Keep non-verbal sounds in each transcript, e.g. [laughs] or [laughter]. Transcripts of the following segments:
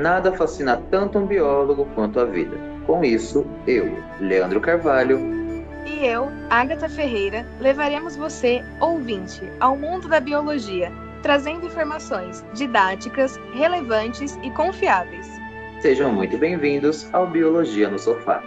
nada fascina tanto um biólogo quanto a vida. Com isso, eu, Leandro Carvalho, e eu, Agatha Ferreira, levaremos você, ouvinte, ao mundo da biologia, trazendo informações didáticas, relevantes e confiáveis. Sejam muito bem-vindos ao Biologia no Sofá.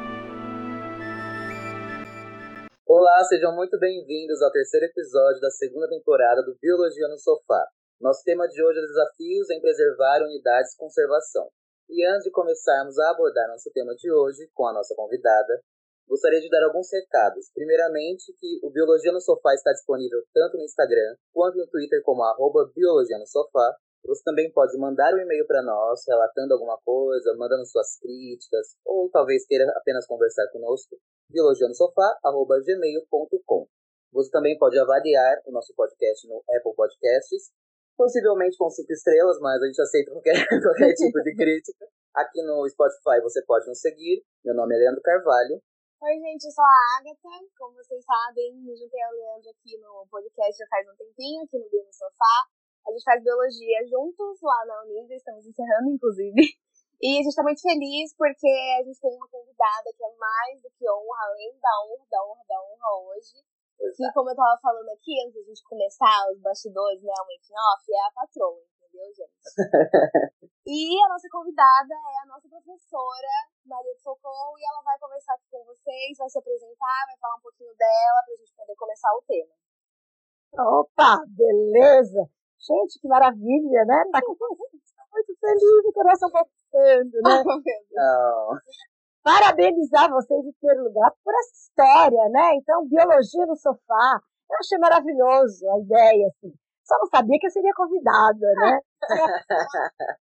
Olá, sejam muito bem-vindos ao terceiro episódio da segunda temporada do Biologia no Sofá. Nosso tema de hoje é desafios em preservar unidades de conservação. E antes de começarmos a abordar nosso tema de hoje com a nossa convidada, gostaria de dar alguns recados. Primeiramente, que o Biologia no Sofá está disponível tanto no Instagram quanto no Twitter como arroba Biologia no Sofá. Você também pode mandar um e-mail para nós, relatando alguma coisa, mandando suas críticas, ou talvez queira apenas conversar conosco, biologianosofá.gmail.com. Você também pode avaliar o nosso podcast no Apple Podcasts possivelmente com cinco estrelas, mas a gente aceita qualquer, [laughs] qualquer [laughs] tipo de crítica. Aqui no Spotify você pode nos seguir. Meu nome é Leandro Carvalho. Oi, gente, eu sou a Agatha. Como vocês sabem, me juntei ao Leandro aqui no podcast já faz um tempinho, aqui no Bio no Sofá. A gente faz biologia juntos lá na Unisa, estamos encerrando, inclusive. E a gente está muito feliz porque a gente tem uma convidada que é mais do que honra, além da honra, da honra, da honra hoje. Exato. Que, como eu tava falando aqui, antes da gente começar os bastidores, né, o making off, é a patroa, entendeu, gente? [laughs] e a nossa convidada é a nossa professora, Maria Socorro, e ela vai conversar aqui com vocês, vai se apresentar, vai falar um pouquinho dela pra gente poder começar o tema. Opa, beleza! Gente, que maravilha, né? Tá [laughs] muito feliz, o coração palpitando, né? [laughs] Oh, meu Deus. Oh parabenizar vocês em primeiro lugar por essa história, né? Então, biologia no sofá. Eu achei maravilhoso a ideia, assim. Só não sabia que eu seria convidada, né? [laughs]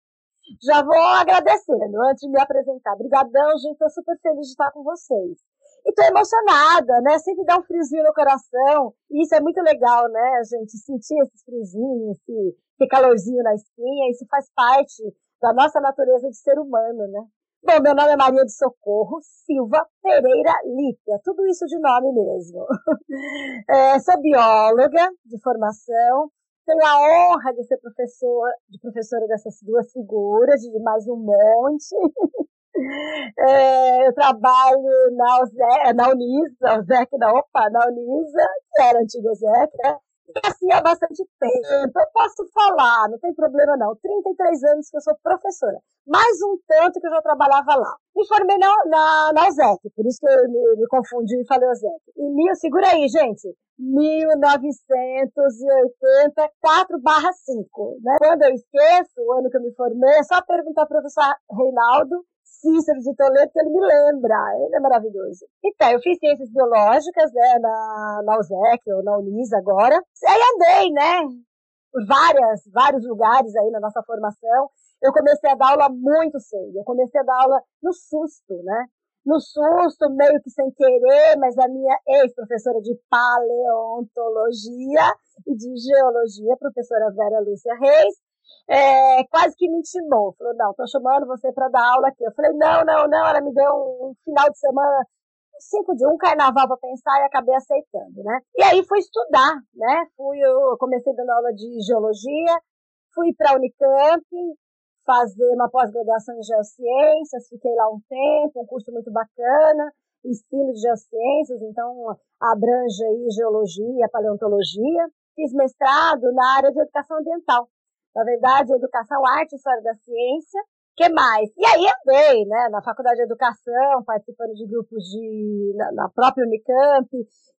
Já vou agradecendo antes de me apresentar. Obrigadão, gente. Estou super feliz de estar com vocês. E estou emocionada, né? Sempre dá um friozinho no coração. E isso é muito legal, né, gente? Sentir esse friozinho, esse, esse calorzinho na espinha. Isso faz parte da nossa natureza de ser humano, né? Bom, meu nome é Maria de Socorro Silva Pereira Lípia, tudo isso de nome mesmo. [laughs] É, sou bióloga de formação, tenho a honra de ser professora, de professora dessas duas figuras, de mais um monte. [laughs] É, eu trabalho na, UZE, na Unisa, na, opa, na Unisa, que era antiga UZEC, né? Assim há bastante tempo. Eu posso falar, não tem problema não. 33 anos que eu sou professora. Mais um tanto que eu já trabalhava lá. Me formei na, na, na por isso que eu me, me confundi e falei OZEC. E mil, segura aí, gente. 1984 barra 5. Né? Quando eu esqueço o ano que eu me formei, é só perguntar ao professor Reinaldo Cícero de Toledo, que ele me lembra. Ele é maravilhoso. Então, eu fiz ciências biológicas, né, na, na USEC ou na Unisa agora. Aí andei, né, por várias, vários lugares aí na nossa formação. Eu comecei a dar aula muito cedo. Eu comecei a dar aula no susto, né? No susto, meio que sem querer, mas a minha ex-professora de paleontologia e de geologia, professora Vera Lúcia Reis, é, quase que me intimou. Falou, não, tô chamando você para dar aula aqui. Eu falei, não, não, não. Ela me deu um final de semana, cinco de um carnaval para pensar e acabei aceitando, né? E aí fui estudar, né? Fui, eu comecei dando aula de geologia, fui para a Unicamp, fazer uma pós-graduação em geociências, fiquei lá um tempo, um curso muito bacana, ensino de geociências, então abrange aí geologia, paleontologia. Fiz mestrado na área de educação ambiental, na verdade, educação, arte e história da ciência. que mais? E aí andei, né, na faculdade de educação, participando de grupos de, na, na própria Unicamp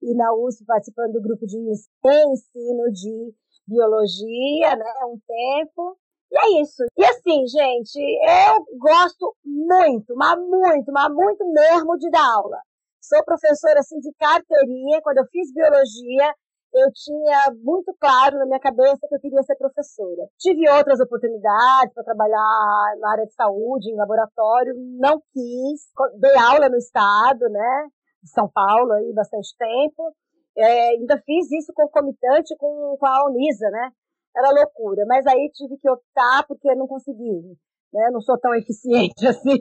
e na USP, participando do grupo de ensino de biologia, né, um tempo. E é isso. E assim, gente, eu gosto muito, mas muito, mas muito mesmo de dar aula. Sou professora assim de carteirinha. Quando eu fiz biologia, eu tinha muito claro na minha cabeça que eu queria ser professora. Tive outras oportunidades para trabalhar na área de saúde, em laboratório, não quis. Dei aula no estado, né, de São Paulo, aí bastante tempo. É, ainda fiz isso concomitante com, com a Unisa, né? Era loucura. Mas aí tive que optar porque não consegui. Né? Não sou tão eficiente [laughs] assim.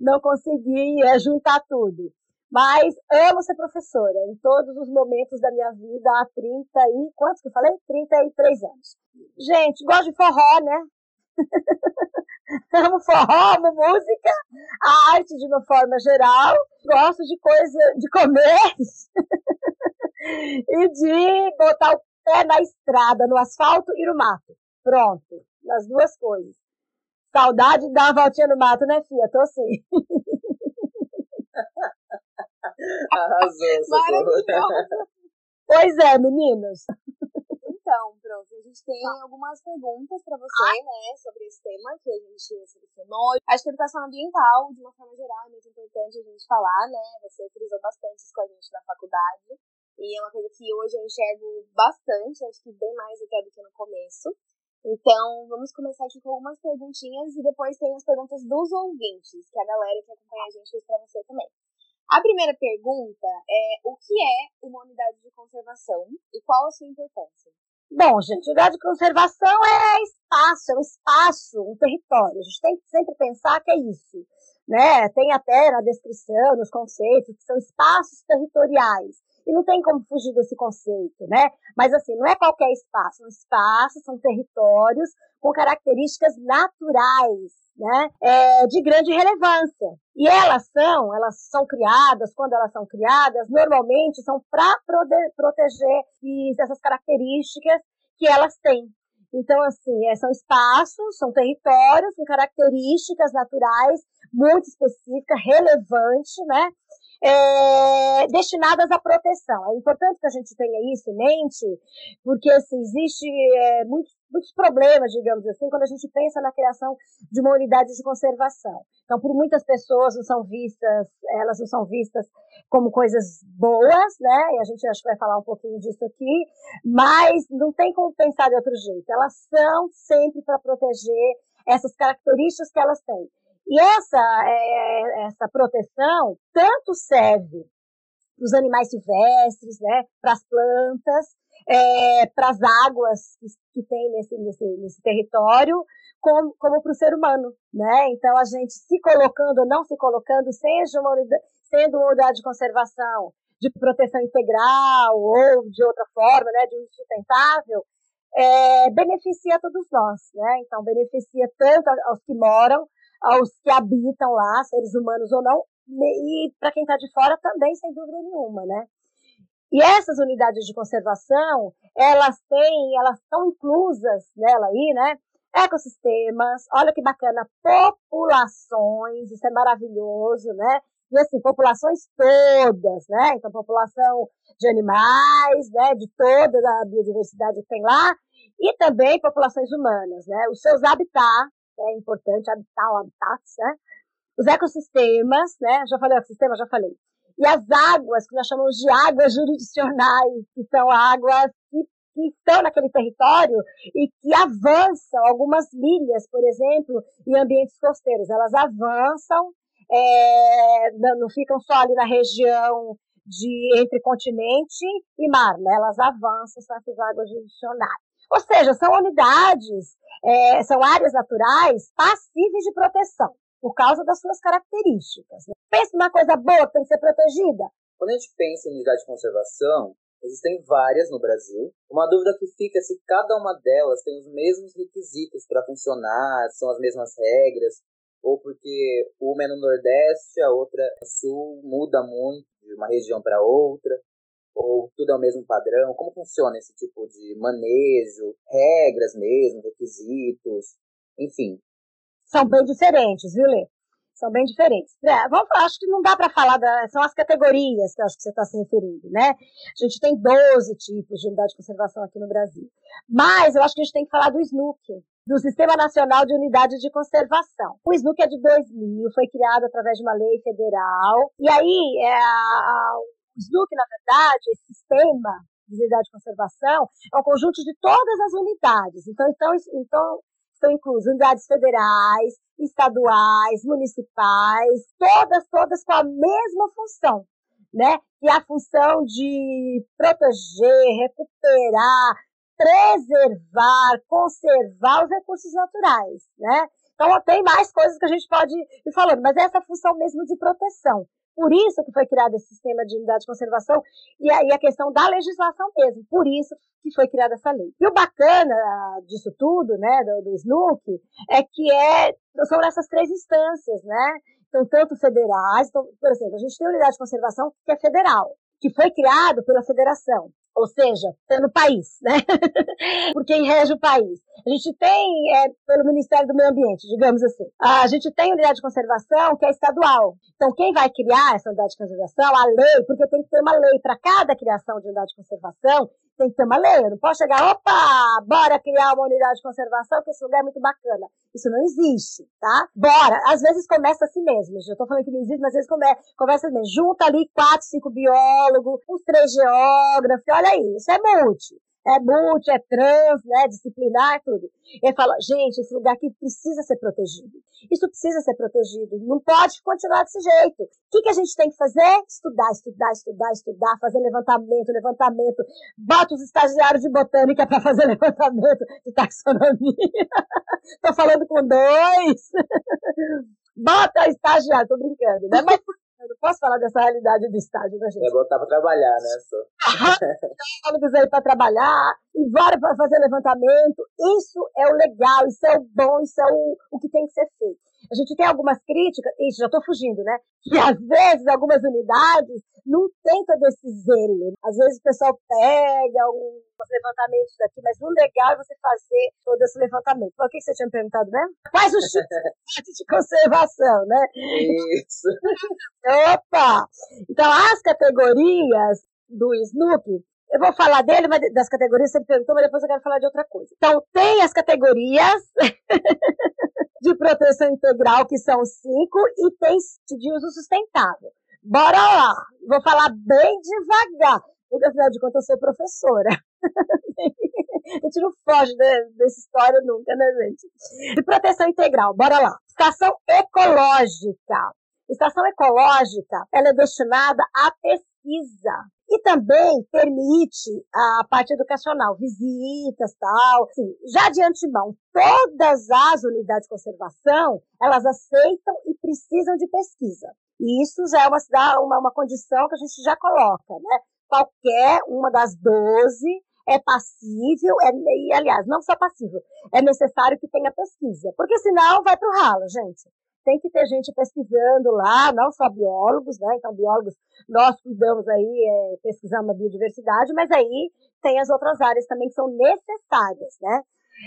não consegui é, juntar tudo. Mas amo ser professora em todos os momentos da minha vida há 30 e. Quantos que eu falei? 33 anos. Gente, gosto de forró, né? [laughs] amo forró, amo música, a arte de uma forma geral, gosto de coisa, de comer [laughs] e de botar o pé na estrada, no asfalto e no mato. Pronto, nas duas coisas. Saudade de dar voltinha no mato, né, filha? Tô assim. [laughs] Arrasou. Pois é, meninos. Então, pronto, a gente tem algumas perguntas para você, né, sobre esse tema que a gente selecionou. Acho que a educação ambiental, de uma forma geral, é muito importante a gente falar, né? Você frisou bastante isso com a gente na faculdade. E é uma coisa que hoje eu enxergo bastante, acho que bem mais até do que no começo. Então, vamos começar aqui com algumas perguntinhas e depois tem as perguntas dos ouvintes, que a galera que acompanha a gente fez para você também. A primeira pergunta é o que é uma unidade de conservação e qual a sua importância? Bom, gente, unidade de conservação é espaço, é um espaço, um território. A gente tem que sempre pensar que é isso. Né? Tem até na descrição, nos conceitos, que são espaços territoriais. E não tem como fugir desse conceito, né? Mas assim, não é qualquer espaço. São espaços, são territórios com características naturais, né, é, de grande relevância. E elas são, elas são criadas, quando elas são criadas, normalmente são para proteger essas características que elas têm. Então, assim, é, são espaços, são territórios com características naturais muito específicas, relevantes, né? É, destinadas à proteção. É importante que a gente tenha isso em mente, porque assim, existe é, muitos muitos problemas, digamos assim, quando a gente pensa na criação de uma unidade de conservação. Então, por muitas pessoas não são vistas, elas não são vistas como coisas boas, né? E a gente acho que vai falar um pouquinho disso aqui, mas não tem como pensar de outro jeito. Elas são sempre para proteger essas características que elas têm. E essa, é, essa proteção tanto serve para os animais silvestres, né, para as plantas, é, para as águas que, que tem nesse, nesse, nesse território, como, como para o ser humano, né? Então a gente se colocando ou não se colocando, seja uma unidade, sendo uma unidade de conservação, de proteção integral ou de outra forma, né, de uso sustentável, é, beneficia todos nós, né? Então beneficia tanto aos que moram, aos que habitam lá, seres humanos ou não, e para quem está de fora também, sem dúvida nenhuma, né? E essas unidades de conservação, elas têm, elas estão inclusas nela aí, né? Ecossistemas, olha que bacana, populações, isso é maravilhoso, né? E assim, populações todas, né? Então, população de animais, né? De toda a biodiversidade que tem lá, e também populações humanas, né? Os seus habitats, é importante, habitat, habitats, né? Os ecossistemas, né? Já falei ecossistema, já falei e as águas, que nós chamamos de águas jurisdicionais, que são águas que, que estão naquele território e que avançam algumas milhas, por exemplo, em ambientes costeiros. Elas avançam, é, não ficam só ali na região de entre continente e mar, né? elas avançam essas águas jurisdicionais. Ou seja, são unidades, é, são áreas naturais passíveis de proteção por causa das suas características. Né? Pensa numa coisa boa tem que ser protegida. Quando a gente pensa em unidade de conservação, existem várias no Brasil. Uma dúvida que fica é se cada uma delas tem os mesmos requisitos para funcionar, são as mesmas regras, ou porque uma é no Nordeste, a outra é no Sul, muda muito de uma região para outra, ou tudo é o mesmo padrão. Como funciona esse tipo de manejo, regras mesmo, requisitos, enfim são bem diferentes, viu, Lê? São bem diferentes. É, vamos, acho que não dá para falar, da, são as categorias que eu acho que você está se referindo, né? A gente tem 12 tipos de unidade de conservação aqui no Brasil. Mas eu acho que a gente tem que falar do SNUC, do Sistema Nacional de Unidade de Conservação. O SNUC é de 2000, foi criado através de uma lei federal. E aí, é, o SNUC, na verdade, esse sistema de unidade de conservação, é um conjunto de todas as unidades. Então, então, então estão inclusas unidades federais, estaduais, municipais, todas, todas com a mesma função, né? Que é a função de proteger, recuperar, preservar, conservar os recursos naturais, né? Então tem mais coisas que a gente pode ir falando, mas essa função mesmo de proteção. Por isso que foi criado esse sistema de unidade de conservação e aí a questão da legislação mesmo. Por isso que foi criada essa lei. E o bacana disso tudo, né, do, do SNUC, é que é, são essas três instâncias, né? Então, tanto federais, então, por exemplo, a gente tem a unidade de conservação que é federal, que foi criado pela federação ou seja, pelo país, né? [laughs] Por quem rege o país. A gente tem, é, pelo Ministério do Meio Ambiente, digamos assim. A gente tem unidade de conservação que é estadual. Então, quem vai criar essa unidade de conservação, a lei, porque tem que ter uma lei para cada criação de unidade de conservação, tem que ter uma lei. Eu não posso chegar, opa, bora criar uma unidade de conservação, que esse lugar é muito bacana. Isso não existe, tá? Bora. Às vezes começa assim mesmo. Eu tô falando que não existe, mas às vezes começa, começa assim mesmo. Junta ali quatro, cinco biólogos, uns três geógrafos, olha aí, isso é multi é multi, é trans, né, disciplinar, tudo. Ele fala, gente, esse lugar aqui precisa ser protegido. Isso precisa ser protegido. Não pode continuar desse jeito. O que, que a gente tem que fazer? Estudar, estudar, estudar, estudar, fazer levantamento, levantamento. Bota os estagiários de botânica para fazer [laughs] levantamento de taxonomia. [laughs] Tô falando com dois. [laughs] Bota estagiário, tô brincando, né? Mas eu não posso falar dessa realidade do estádio, né, gente? É botar pra trabalhar, né? Só. [laughs] Ônibus aí pra trabalhar, e bora pra fazer levantamento. Isso é o legal, isso é o bom, isso é o, o que tem que ser feito. A gente tem algumas críticas, ixi, já estou fugindo, né? Que às vezes algumas unidades não tem todo esse zelo. Às vezes o pessoal pega uns levantamentos daqui, mas o legal é você fazer todo esse levantamento. O que você tinha me perguntado mesmo? Quais os tipos de conservação, né? Isso. [laughs] Opa! Então, as categorias do Snoopy, eu vou falar dele, mas das categorias você me perguntou, mas depois eu quero falar de outra coisa. Então, tem as categorias [laughs] de proteção integral, que são cinco, e tem de uso sustentável. Bora lá! Vou falar bem devagar, porque afinal de contas eu sou professora. [laughs] a gente não foge de, dessa história nunca, né, gente? De proteção integral, bora lá. Estação ecológica. Estação ecológica, ela é destinada à pesquisa e também permite a parte educacional, visitas, tal. Assim, já de antemão, todas as unidades de conservação, elas aceitam e precisam de pesquisa. E isso já é uma, uma, uma condição que a gente já coloca, né? Qualquer uma das 12 é passível, é, e aliás, não só passível, é necessário que tenha pesquisa, porque senão vai para o ralo, gente tem que ter gente pesquisando lá, não só biólogos, né? Então, biólogos, nós cuidamos aí, é, pesquisamos a biodiversidade, mas aí tem as outras áreas também que são necessárias, né?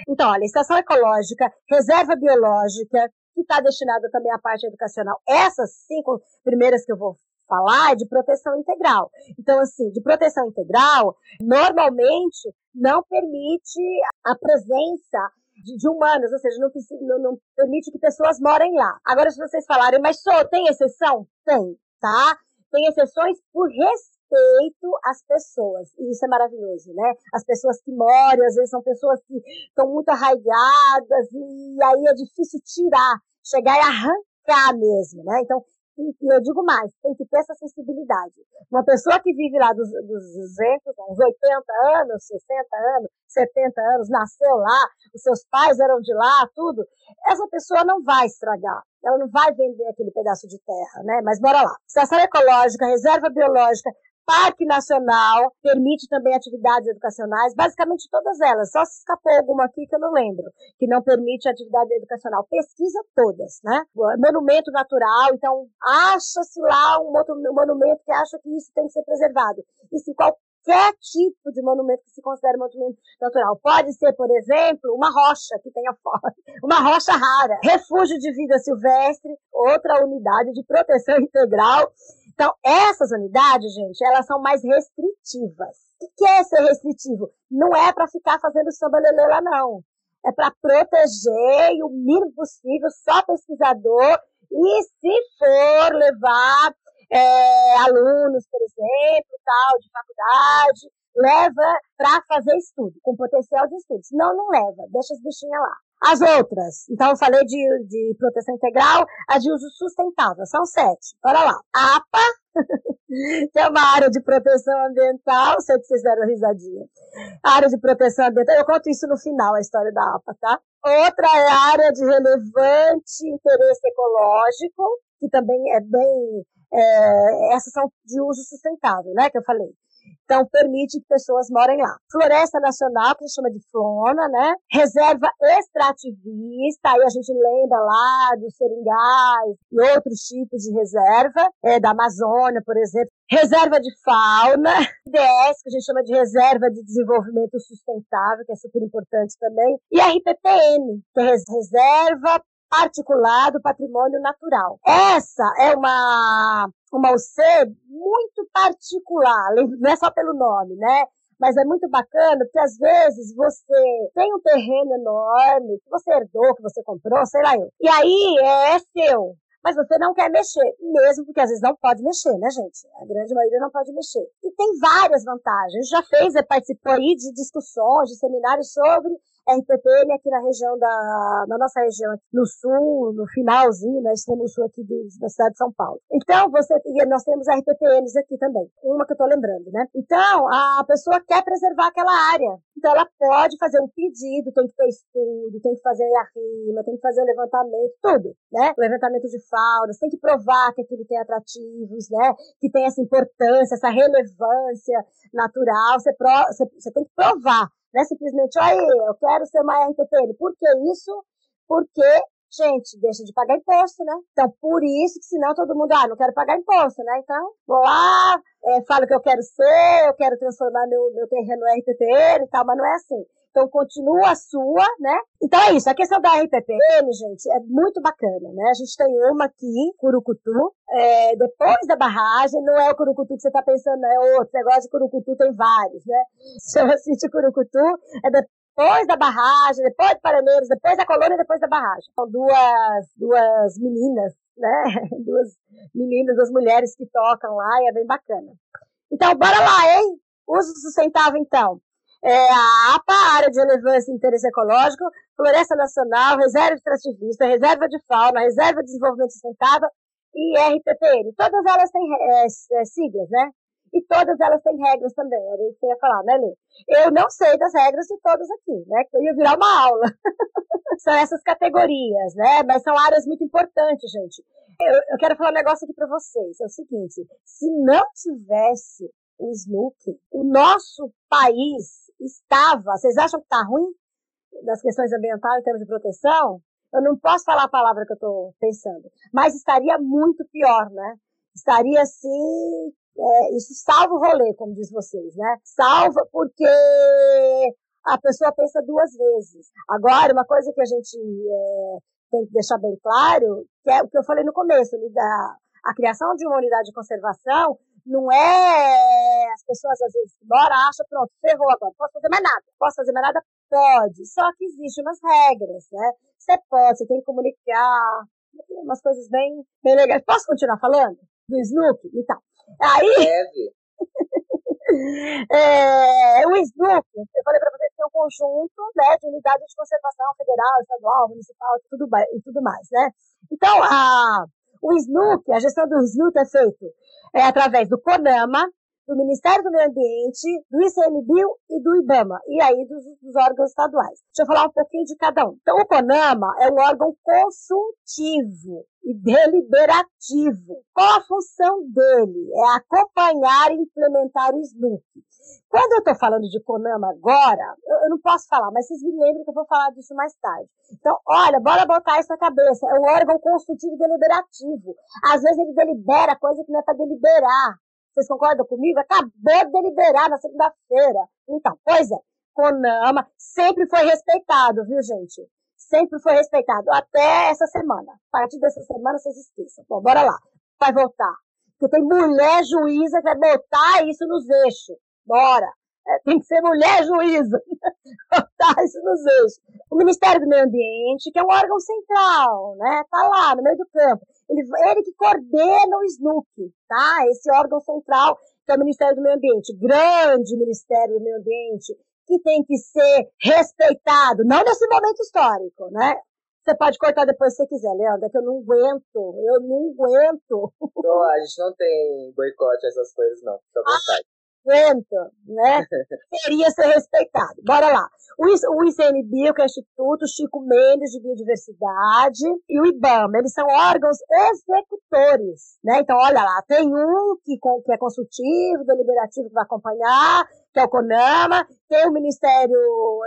Então, olha, estação ecológica, reserva biológica, que está destinada também à parte educacional. Essas cinco primeiras que eu vou falar é de proteção integral. Então, assim, de proteção integral, normalmente não permite a presença de, de humanos, ou seja, não, não, não, permite que pessoas morem lá. Agora, se vocês falarem, mas só tem exceção? Tem, tá? Tem exceções por respeito às pessoas. E isso é maravilhoso, né? As pessoas que moram, às vezes são pessoas que estão muito arraigadas, e aí é difícil tirar, chegar e arrancar mesmo, né? Então, e eu digo mais, tem que ter essa sensibilidade. Uma pessoa que vive lá dos, dos 200, uns 80 anos, 60 anos, 70 anos, nasceu lá, os seus pais eram de lá, tudo, essa pessoa não vai estragar. Ela não vai vender aquele pedaço de terra, né? Mas bora lá. Estação ecológica, reserva biológica, Parque Nacional permite também atividades educacionais, basicamente todas elas, só se escapou alguma aqui que eu não lembro, que não permite atividade educacional. Pesquisa todas, né? Monumento natural, então acha-se lá um outro monumento que acha que isso tem que ser preservado. E se qualquer tipo de monumento que se considere monumento natural. Pode ser, por exemplo, uma rocha que tenha fora, [laughs] uma rocha rara, refúgio de vida silvestre, outra unidade de proteção integral então, essas unidades, gente, elas são mais restritivas. O que é ser restritivo? Não é para ficar fazendo samba lelê lá, não. É para proteger e o mínimo possível, só pesquisador. E se for levar é, alunos, por exemplo, tal, de faculdade, leva para fazer estudo, com potencial de estudo. Senão, não leva, deixa as bichinhas lá. As outras, então eu falei de, de proteção integral, a de uso sustentável, são sete. Bora lá. APA, [laughs] que é uma área de proteção ambiental, sei que vocês deram risadinha. Área de proteção ambiental, eu conto isso no final, a história da APA, tá? Outra é a área de relevante interesse ecológico, que também é bem. É, essas são de uso sustentável, né? Que eu falei. Então, permite que pessoas morem lá. Floresta Nacional, que a gente chama de Flona, né? Reserva extrativista, aí a gente lembra lá dos seringais e outros tipos de reserva, é, da Amazônia, por exemplo. Reserva de fauna, DS, que a gente chama de Reserva de Desenvolvimento Sustentável, que é super importante também, e RPPN, que é Reserva particular do patrimônio natural. Essa é uma, uma UC muito particular, [laughs] não é só pelo nome, né? Mas é muito bacana porque às vezes você tem um terreno enorme que você herdou, que você comprou, sei lá eu. E aí é seu mas você não quer mexer, mesmo porque às vezes não pode mexer, né, gente? A grande maioria não pode mexer. E tem várias vantagens. Já fez, participou aí de discussões, de seminários sobre RPPN aqui na região da, na nossa região, no sul, no finalzinho, né, extremo sul aqui de, da cidade de São Paulo. Então, você, nós temos RPPNs aqui também, uma que eu tô lembrando, né? Então, a pessoa quer preservar aquela área, então ela pode fazer um pedido, tem que ter estudo, tem que fazer a rima, tem que fazer o levantamento, tudo, né? O levantamento de faunas, tem que provar que aquilo tem atrativos, né? Que tem essa importância, essa relevância natural, você, pro, você, você tem que provar não é simplesmente, aí, eu quero ser uma RPPN. Por que isso? Porque, gente, deixa de pagar imposto, né? Então, por isso que senão todo mundo, ah, não quero pagar imposto, né? Então, vou lá, é, falo que eu quero ser, eu quero transformar meu, meu terreno em RPPN e tal, mas não é assim. Então, continua a sua, né? Então é isso. A questão da RPPM, gente, é muito bacana, né? A gente tem uma aqui, Curucutu, é, depois da barragem, não é o Curucutu que você está pensando, é outro. Negócio de Curucutu tem vários, né? [laughs] Chama-se de Curucutu, é depois da barragem, depois de Paraneiros, depois da colônia, depois da barragem. São duas, duas meninas, né? [laughs] Duas meninas, duas mulheres que tocam lá e é bem bacana. Então, bora lá, hein? Uso sustentável, então é, a APA, Área de Relevância e Interesse Ecológico, Floresta Nacional, Reserva Extrativista, Reserva de Fauna, Reserva de Desenvolvimento Sustentável e RPPN. Todas elas têm é, é, siglas, né? E todas elas têm regras também, era isso que eu ia falar, né, Lê? Eu não sei das regras de todas aqui, né? Que eu ia virar uma aula. [laughs] são essas categorias, né? Mas são áreas muito importantes, gente. Eu, eu quero falar um negócio aqui para vocês. É o seguinte: se não tivesse o SNUC, o nosso país estava. Vocês acham que está ruim das questões ambientais em termos de proteção? Eu não posso falar a palavra que eu estou pensando, mas estaria muito pior, né? Estaria assim, é, isso salva o rolê, como diz vocês, né? Salva porque a pessoa pensa duas vezes. Agora, uma coisa que a gente é, tem que deixar bem claro, que é o que eu falei no começo, da, a criação de uma unidade de conservação não é as pessoas às vezes bora, acham, pronto, ferrou agora, não posso fazer mais nada. Posso fazer mais nada? Pode. Só que existem umas regras, né? Você pode, você tem que comunicar, umas coisas bem, bem legais. Posso continuar falando? Do Snoopy e tal. Aí. Deve. [laughs] é, o Snoopy, eu falei para vocês que é um conjunto né, de unidades de conservação federal, estadual, municipal e tudo, e tudo mais, né? Então, a, o SNUC, a gestão do SNUC é feito é, através do CONAMA, do Ministério do Meio Ambiente, do ICMBio e do IBAMA, e aí dos, dos, órgãos estaduais. Deixa eu falar um pouquinho de cada um. Então, o CONAMA é um órgão consultivo e deliberativo. Qual a função dele? É acompanhar e implementar o SNUC. Quando eu estou falando de CONAMA agora, eu, eu, não posso falar, mas vocês me lembrem que eu vou falar disso mais tarde. Então, olha, bora botar isso na cabeça. É um órgão consultivo e deliberativo. Às vezes ele delibera coisa que não é para deliberar. Vocês concordam comigo? Acabou de deliberar na segunda-feira. Então, pois é, CONAMA sempre foi respeitado, viu, gente? Sempre foi respeitado, até essa semana. A partir dessa semana, vocês esqueçam. Bom, bora lá. Vai voltar. Porque tem mulher juíza que vai botar isso nos eixos. Bora. É, tem que ser mulher juíza. [laughs] botar isso nos eixos. O Ministério do Meio Ambiente, que é um órgão central, né? Tá lá, no meio do campo. Ele, ele que coordena o SNUC, tá? Esse órgão central, que é o Ministério do Meio Ambiente. Grande Ministério do Meio Ambiente, que tem que ser respeitado, não nesse momento histórico, né? Você pode cortar depois se você quiser, Leandro, é que eu não aguento, eu não aguento. Não, a gente não tem boicote essas coisas, não, fica à vontade. Né? [laughs] Queria ser respeitado. Bora lá. O, o ICMBio, que é o Instituto Chico Mendes de Biodiversidade, e o IBAMA, eles são órgãos executores, né? Então, olha lá, tem um que, que é consultivo, deliberativo, que vai acompanhar, que é o CONAMA, tem o Ministério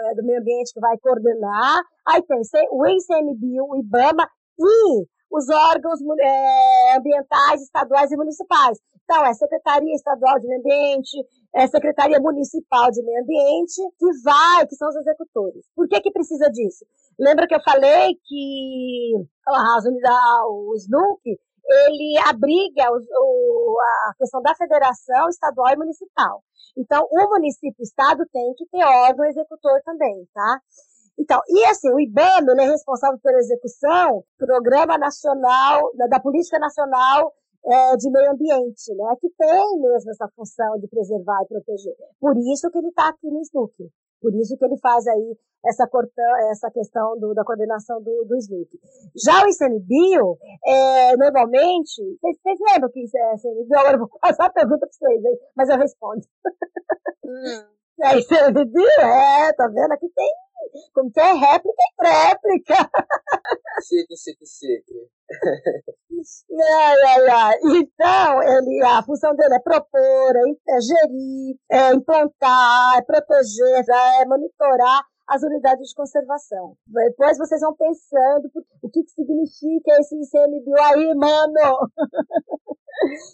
é, do Meio Ambiente que vai coordenar, aí tem o ICMBio, o IBAMA e os órgãos é, ambientais, estaduais e municipais. Então, é Secretaria Estadual de Meio Ambiente, é Secretaria Municipal de Meio Ambiente, que vai, que são os executores. Por que que precisa disso? Lembra que eu falei que a o SNUC, ele abriga o, a questão da federação estadual e municipal. Então, o município e o estado tem que ter órgão executor também, tá? Então, e assim, o IBAMA é responsável pela execução do Programa Nacional, da, da Política Nacional é, de Meio Ambiente, né, que tem mesmo essa função de preservar e proteger. Por isso que ele está aqui no SNUC. Por isso que ele faz aí essa, essa questão do, da coordenação do, do SNUC. Já o ICMBio, é, normalmente, vocês, vocês lembram que é ICMBio? Agora eu vou passar a pergunta para vocês, hein? mas eu respondo. Hum. [laughs] É ICMBio? É, tá vendo? Aqui tem como que é réplica e tréplica. [laughs] Chique, chique, chique. ai, ai, ai. Então, ele, a função dele é propor, é, é gerir, é implantar, é proteger, é monitorar as unidades de conservação. Depois vocês vão pensando o que, que significa esse ICMBio aí, mano. [laughs]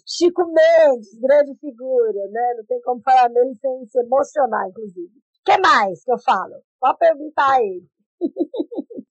Chico Mendes, grande figura, né? Não tem como falar nele sem se emocionar, inclusive. O que mais que eu falo? Pode perguntar aí. [laughs]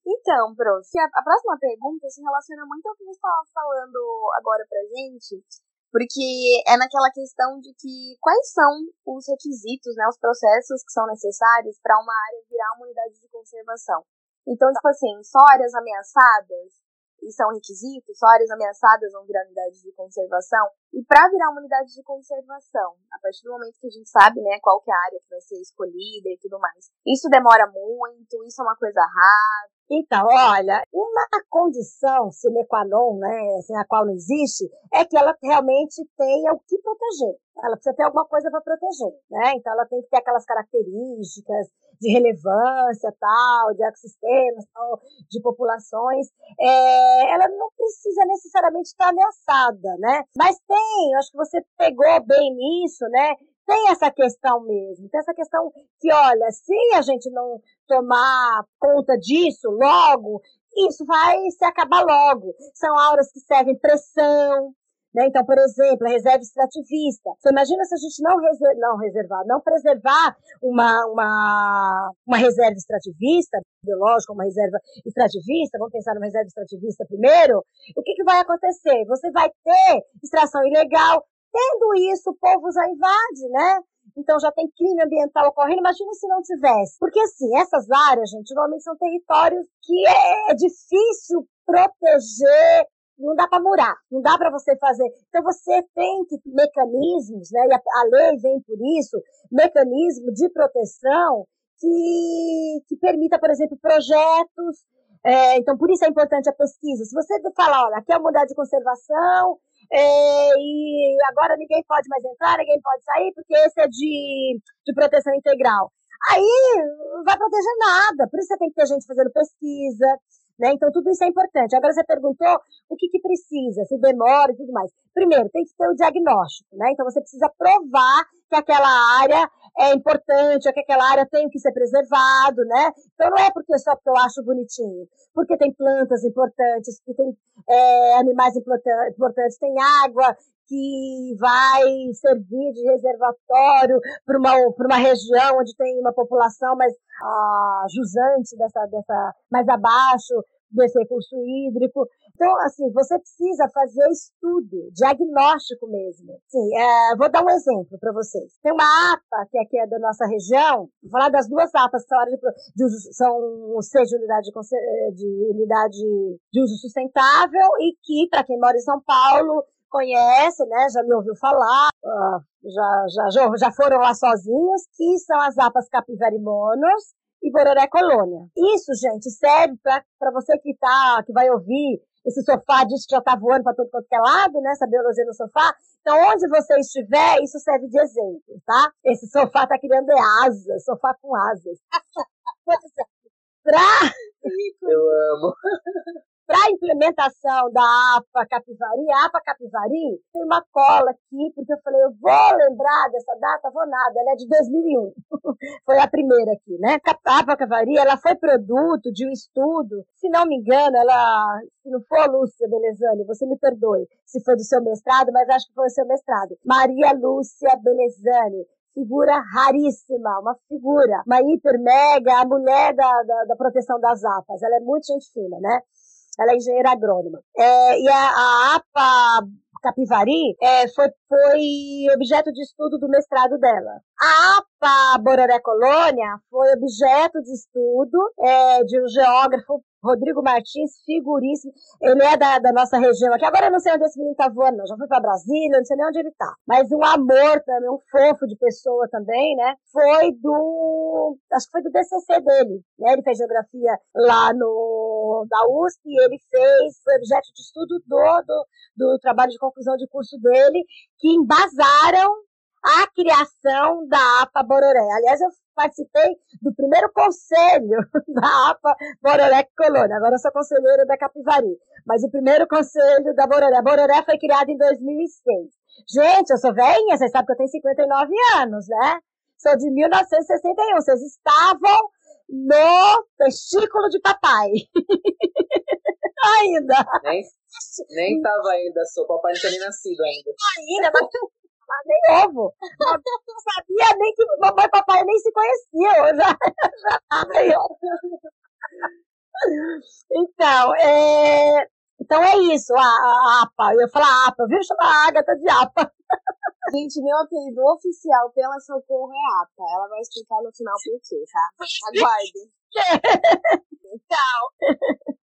então, Bro, a, a próxima pergunta se relaciona muito ao que você estava falando agora pra gente, porque é naquela questão de que quais são os requisitos, né, os processos que são necessários para uma área virar uma unidade de conservação. Então, tipo assim, só áreas ameaçadas, e são requisitos, só áreas ameaçadas vão virar unidade de conservação. E para virar uma unidade de conservação, a partir do momento que a gente sabe, né, qual que é a área que vai ser escolhida e tudo mais, isso demora muito, isso é uma coisa rara. Então, olha, uma condição sine qua non, né, sem a qual não existe, é que ela realmente tenha o que proteger. Ela precisa ter alguma coisa para proteger, né? Então, ela tem que ter aquelas características de relevância, tal, de ecossistemas, tal, de populações, é, ela não precisa necessariamente estar ameaçada, né? Mas tem, acho que você pegou bem nisso, né? Tem essa questão mesmo, tem essa questão que, olha, se a gente não tomar conta disso logo, isso vai se acabar logo. São auras que servem pressão, né? Então, por exemplo, a reserva extrativista. Você imagina se a gente não, reser não reservar, não preservar uma, uma, uma reserva extrativista, biológica, uma reserva extrativista, vamos pensar numa reserva extrativista primeiro, o que, que vai acontecer? Você vai ter extração ilegal, tendo isso, o povo já invade, né? Então já tem crime ambiental ocorrendo. Imagina se não tivesse. Porque assim, essas áreas, gente, normalmente são territórios que é difícil proteger não dá para murar, não dá para você fazer. Então você tem que mecanismos, né? E a, a lei vem por isso, mecanismo de proteção que, que permita, por exemplo, projetos. É, então, por isso é importante a pesquisa. Se você falar, olha, aqui é uma unidade de conservação, é, e agora ninguém pode mais entrar, ninguém pode sair, porque esse é de, de proteção integral. Aí não vai proteger nada. Por isso você tem que ter gente fazendo pesquisa, né? Então, tudo isso é importante. Agora, você perguntou o que, que precisa, se demora e tudo mais. Primeiro, tem que ter o diagnóstico. Né? Então, você precisa provar que aquela área é importante, que aquela área tem que ser preservado. Né? Então, não é porque só porque eu acho bonitinho. Porque tem plantas importantes, porque tem é, animais importantes, tem água que vai servir de reservatório para uma, uma região onde tem uma população mais ah, jusante dessa, dessa, mais abaixo desse recurso hídrico. Então, assim, você precisa fazer estudo, diagnóstico mesmo. Sim, é, vou dar um exemplo para vocês. Tem uma APA, que aqui é da nossa região, vou falar das duas APAs que de, uso, são seis de unidade de, de unidade de uso sustentável e que, para quem mora em São Paulo, conhece, né, já me ouviu falar, uh, já, já, já foram lá sozinhos, que são as apas capivarimonors e Bororé Colônia. Isso, gente, serve para você que tá, que vai ouvir esse sofá diz que já está voando para todo quanto é lado, né? Essa biologia no sofá. Então, onde você estiver, isso serve de exemplo, tá? Esse sofá está criando asas, sofá com asas. [laughs] pra... Eu amo. [laughs] Para a implementação da APA Capivari, a APA Capivari tem uma cola aqui, porque eu falei, eu vou lembrar dessa data, vou nada, ela é de 2001. [laughs] foi a primeira aqui, né? A APA Capivari, ela foi produto de um estudo, se não me engano, ela, se não for Lúcia Belezani, você me perdoe se foi do seu mestrado, mas acho que foi do seu mestrado. Maria Lúcia Belezani, figura raríssima, uma figura, uma hiper mega, a mulher da, da, da proteção das APAs. Ela é muito gente fina, né? Ela é engenheira agrônoma. É, e a, a APA Capivari é, foi, foi objeto de estudo do mestrado dela. A APA Bororé Colônia foi objeto de estudo é, de um geógrafo Rodrigo Martins, figuríssimo. Ele é da, da nossa região aqui. Agora eu não sei onde esse menino tá voando, não. Já foi para Brasília, não sei nem onde ele tá. Mas um amor também, um fofo de pessoa também, né? Foi do. Acho que foi do DCC dele, né? Ele fez geografia lá no, da USP e ele fez, foi objeto de estudo do, do, do trabalho de conclusão de curso dele, que embasaram a criação da APA Bororé. Aliás, eu participei do primeiro conselho [laughs] da APA Bororé Colônia. Agora eu sou conselheira da Capivari. Mas o primeiro conselho da Bororé. Bororé foi criada em 2006. Gente, eu sou velhinha, vocês sabem que eu tenho 59 anos, né? Sou de 1961. Vocês estavam no testículo de papai. [laughs] ainda. Nem, nem tava ainda, sou papai não tinha nem nascido ainda. Ainda, mas nem ovo. Não sabia nem que mamãe e papai nem se conheciam. Já, [laughs] já tava. Então, é, então é isso, a, a APA. Eu ia falar APA, viu? Chamar a Agatha de APA. Gente, meu apelido oficial pela Socorro é APA. Ela vai explicar no final por quê, tá? Aguarde. [laughs] então.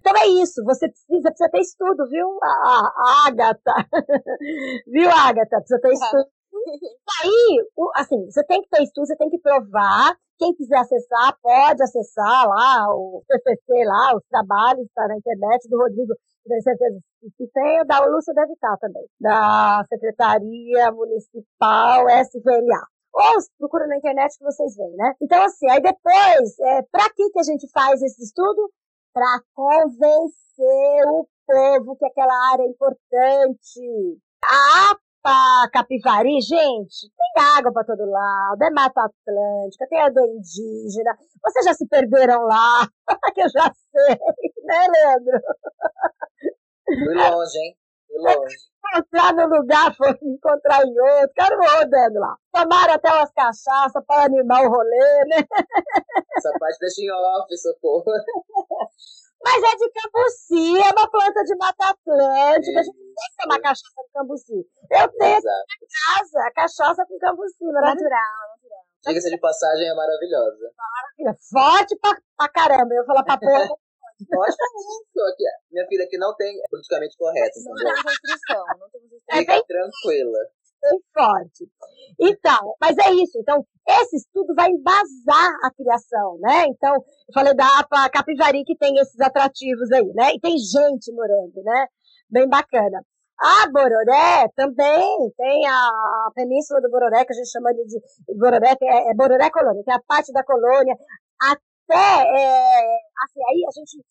Então é isso, você precisa, precisa ter estudo, viu, a, a Agatha? [laughs] viu, Agatha? Precisa ter estudo. [laughs] Aí, assim, você tem que ter estudo, você tem que provar. Quem quiser acessar, pode acessar lá o PCC, lá, os trabalhos, está na internet do Rodrigo, tenho certeza que tem, da Lúcia deve estar também, da Secretaria Municipal SVLA ou procura na internet que vocês veem, né? Então, assim, aí depois, é, para que, que a gente faz esse estudo? Para convencer o povo que aquela área é importante. A APA Capivari, gente, tem água para todo lado, é Mata Atlântica, tem a indígena. Vocês já se perderam lá? [laughs] que eu já sei, né, Leandro? Fui longe, hein? Fui longe. Encontrar no lugar, foi [laughs] me encontrar em outro, quero rodando lá. Tomaram até umas cachaças para animar o rolê, né? Essa parte deixa em off, socorro. [laughs] Mas é de cambuci, é uma planta de mata atlântica. A gente tem que tomar cachaça de cambuci. Eu tenho Exato. aqui na casa cachaça com cambuci, natural, natural. Diga-se de passagem, é maravilhosa. Maravilha. Forte pra, pra caramba. Eu vou falar pra porra. Pode falar aqui. Minha filha aqui não tem politicamente correto. Não temos restrição. Não temos restrição. Fica é bem... tranquila bem forte. Então, mas é isso. Então, esse estudo vai embasar a criação, né? Então, eu falei da APA Capivari que tem esses atrativos aí, né? E tem gente morando, né? Bem bacana. A Bororé também tem a, a península do Bororé, que a gente chama de, de Bororé, é, é Bororé Colônia, tem a parte da colônia, até, é, assim, aí a gente,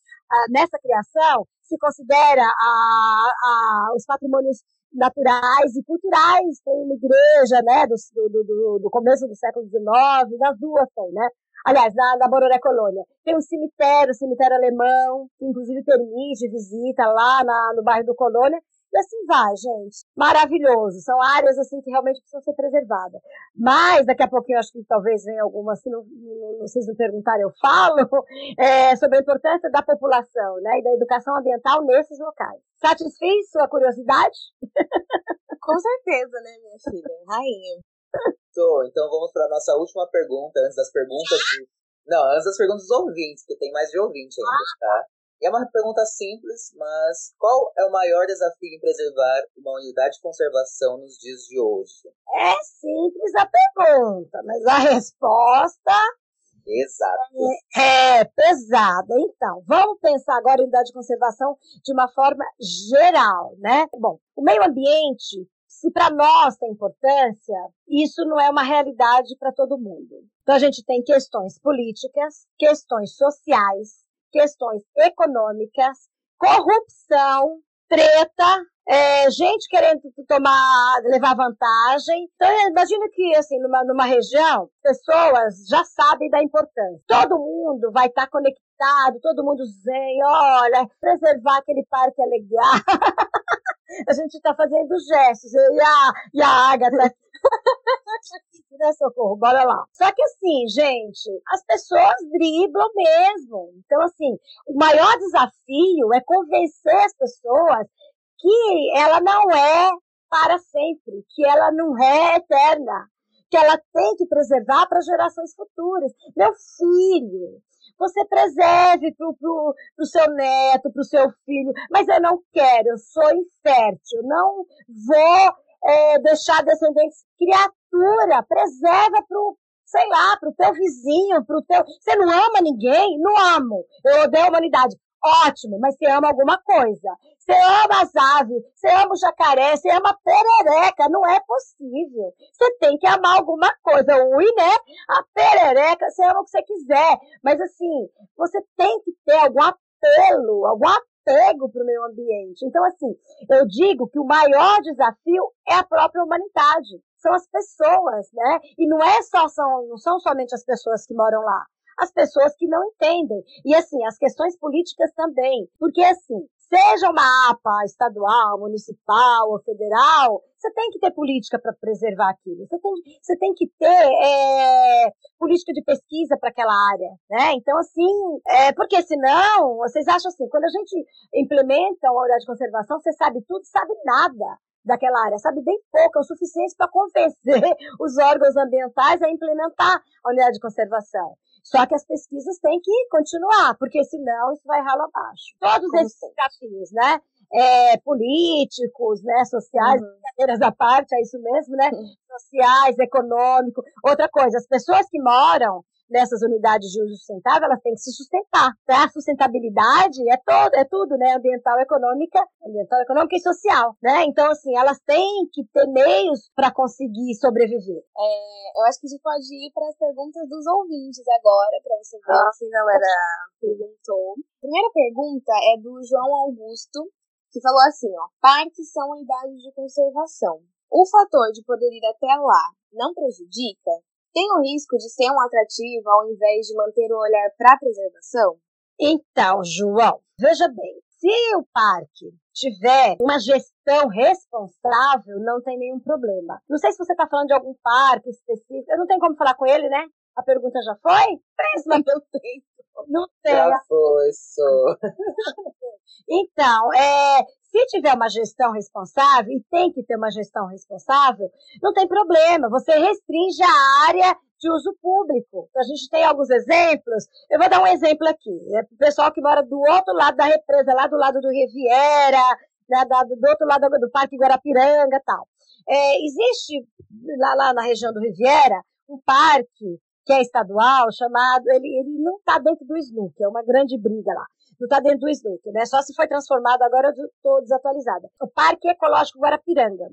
nessa criação, se considera a, a, os patrimônios naturais e culturais. Tem uma igreja, né, do, do, do, do começo do século XIX, das duas tem, né? Aliás, na, na Bororé Colônia. Tem um cemitério, um cemitério alemão, que inclusive permite visita lá na, no bairro do Colônia. E assim vai, gente. Maravilhoso. São áreas assim que realmente precisam ser preservadas. Mas daqui a pouquinho acho que talvez venha alguma, se não, não, vocês não perguntarem, eu falo, [laughs] é, sobre a importância da população né, e da educação ambiental nesses locais. Satisfez sua curiosidade? [laughs] Com certeza, né, minha filha? Rainha. Tô, então vamos para a nossa última pergunta, antes das perguntas de. Não, antes das perguntas dos ouvintes, que tem mais de ouvinte ainda, tá? É uma pergunta simples, mas qual é o maior desafio em preservar uma unidade de conservação nos dias de hoje? É simples a pergunta, mas a resposta Exato. É, é, pesada. Então, vamos pensar agora em unidade de conservação de uma forma geral, né? Bom, o meio ambiente, se para nós tem importância, isso não é uma realidade para todo mundo. Então, a gente tem questões políticas, questões sociais, questões econômicas, corrupção, treta, é, gente querendo tomar, levar vantagem. Então, imagina que, assim, numa, numa região, pessoas já sabem da importância. Todo mundo vai estar tá conectado, todo mundo zen, olha, preservar aquele parque é legal. [laughs] a gente está fazendo gestos, eu e a, e a Agatha. [laughs] [laughs] né, socorro, bora lá. Só que assim, gente, as pessoas driblam mesmo. Então, assim, o maior desafio é convencer as pessoas que ela não é para sempre, que ela não é eterna, que ela tem que preservar para gerações futuras. Meu filho, você preserve para o seu neto, para o seu filho, mas eu não quero, eu sou infértil, não vou é, deixar descendentes. Criatura, preserva para o sei lá, pro teu vizinho, pro teu. Você não ama ninguém? Não amo. Eu odeio a humanidade. Ótimo, mas você ama alguma coisa. Você ama as aves, você ama o jacaré, você ama a perereca. Não é possível. Você tem que amar alguma coisa. Ui, né? A perereca, você ama o que você quiser. Mas assim, você tem que ter algum apelo, algum apego para o meio ambiente. Então, assim, eu digo que o maior desafio é a própria humanidade. São as pessoas, né? E não é só, são, não são somente as pessoas que moram lá as pessoas que não entendem. E assim, as questões políticas também. Porque assim, seja uma APA estadual, municipal ou federal, você tem que ter política para preservar aquilo. Você tem, você tem que ter é, política de pesquisa para aquela área, né? Então, assim, é, porque senão, vocês acham assim, quando a gente implementa uma unidade de conservação, você sabe tudo, sabe nada daquela área, sabe bem pouco, é o suficiente para convencer [laughs] os órgãos ambientais a implementar a unidade de conservação. Só que as pesquisas têm que continuar, porque senão isso vai ralo abaixo. Todos Como esses desafios, né? É, políticos, né, sociais, uhum. brincadeiras à parte, é isso mesmo, né? Sociais, econômico. Outra coisa, as pessoas que moram nessas unidades de uso sustentável, elas têm que se sustentar. Tá? A sustentabilidade é todo, é tudo, né? Ambiental, econômica, ambiental, econômica e social, né? Então, assim, elas têm que ter meios para conseguir sobreviver. É, eu acho que a gente pode ir para as perguntas dos ouvintes agora, para você ver ah, o que a galera perguntou. A primeira pergunta é do João Augusto, que falou assim, ó, parques são unidades de conservação. O fator de poder ir até lá não prejudica? Tem o risco de ser um atrativo ao invés de manter o olhar para a preservação? Então, João, veja bem, se o parque tiver uma gestão responsável, não tem nenhum problema. Não sei se você está falando de algum parque específico, eu não tenho como falar com ele, né? A pergunta já foi? Mas [laughs] não tem. Não tem. Já foi, só. [laughs] então, é, se tiver uma gestão responsável, e tem que ter uma gestão responsável, não tem problema, você restringe a área de uso público. Então, a gente tem alguns exemplos. Eu vou dar um exemplo aqui. É o pessoal que mora do outro lado da represa, lá do lado do Riviera, né, do outro lado do Parque Guarapiranga tal. É, existe lá, lá na região do Riviera um parque que é estadual, chamado, ele, ele não está dentro do SNUC, é uma grande briga lá não está dentro do SNUC, né? Só se foi transformado, agora eu estou desatualizada. O Parque Ecológico Guarapiranga.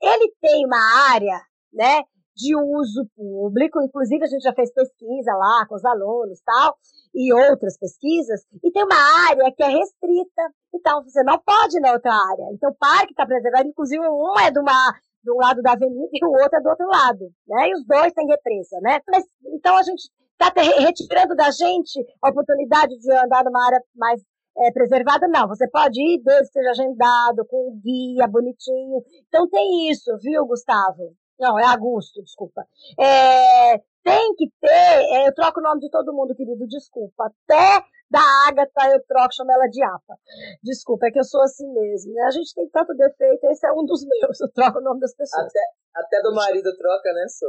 Ele tem uma área, né, de uso público, inclusive a gente já fez pesquisa lá com os alunos tal, e outras pesquisas, e tem uma área que é restrita, então você não pode ir na outra área. Então o parque está preservado, inclusive um é de uma um lado da avenida e o outro é do outro lado, né? E os dois têm represa, né? Mas, então a gente está retirando da gente a oportunidade de andar numa área mais é, preservada, não. Você pode ir desde que seja agendado, com guia bonitinho. Então tem isso, viu, Gustavo? Não, é Augusto, desculpa. É, tem que ter, é, eu troco o nome de todo mundo, querido, desculpa. Até da Agatha eu troco, chamo ela de APA. Desculpa, é que eu sou assim mesmo. Né? A gente tem tanto defeito, esse é um dos meus, eu troco o nome das pessoas. Até, até do marido troca, né, Sô?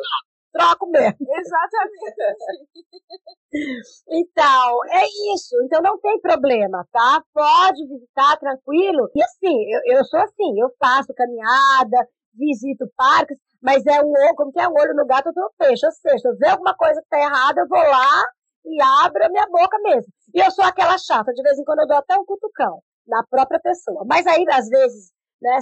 Troco mesmo. [laughs] Exatamente. então, é isso. Então não tem problema, tá? Pode visitar tranquilo. E assim, eu, eu sou assim, eu faço caminhada, visito parques, mas é um olho, como que é um olho no gato, outro no peixe. Ou seja, se eu ver alguma coisa que tá errada, eu vou lá e abro a minha boca mesmo. E eu sou aquela chata, de vez em quando eu dou até um cutucão na própria pessoa. Mas aí, às vezes, né,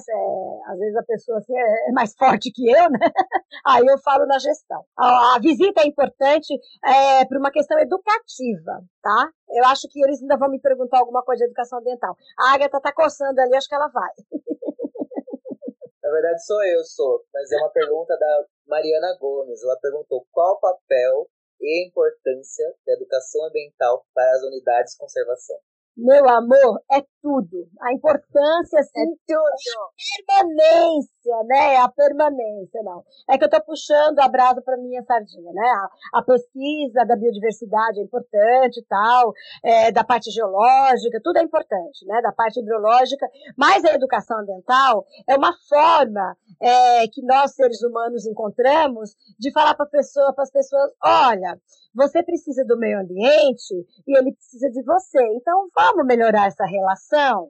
às vezes a pessoa assim, é, é mais forte que eu, né? [laughs] Aí eu falo na gestão. A, a visita é importante é, por uma questão educativa, tá? Eu acho que eles ainda vão me perguntar alguma coisa de educação ambiental. A Agatha tá coçando ali, acho que ela vai. [laughs] Na verdade, sou eu, sou. Mas é uma pergunta da Mariana Gomes. Ela perguntou qual o papel e a importância da educação ambiental para as unidades de conservação. Meu amor, é tudo. A importância, assim, é tudo. permanência, né? A permanência, não. É que eu tô puxando a brasa para minha sardinha, né? A, a, pesquisa da biodiversidade é importante e tal, é, da parte geológica, tudo é importante, né? Da parte hidrológica, mas a educação ambiental é uma forma é, que nós, seres humanos, encontramos de falar para pessoa, as pessoas, olha, você precisa do meio ambiente e ele precisa de você. Então, vamos melhorar essa relação?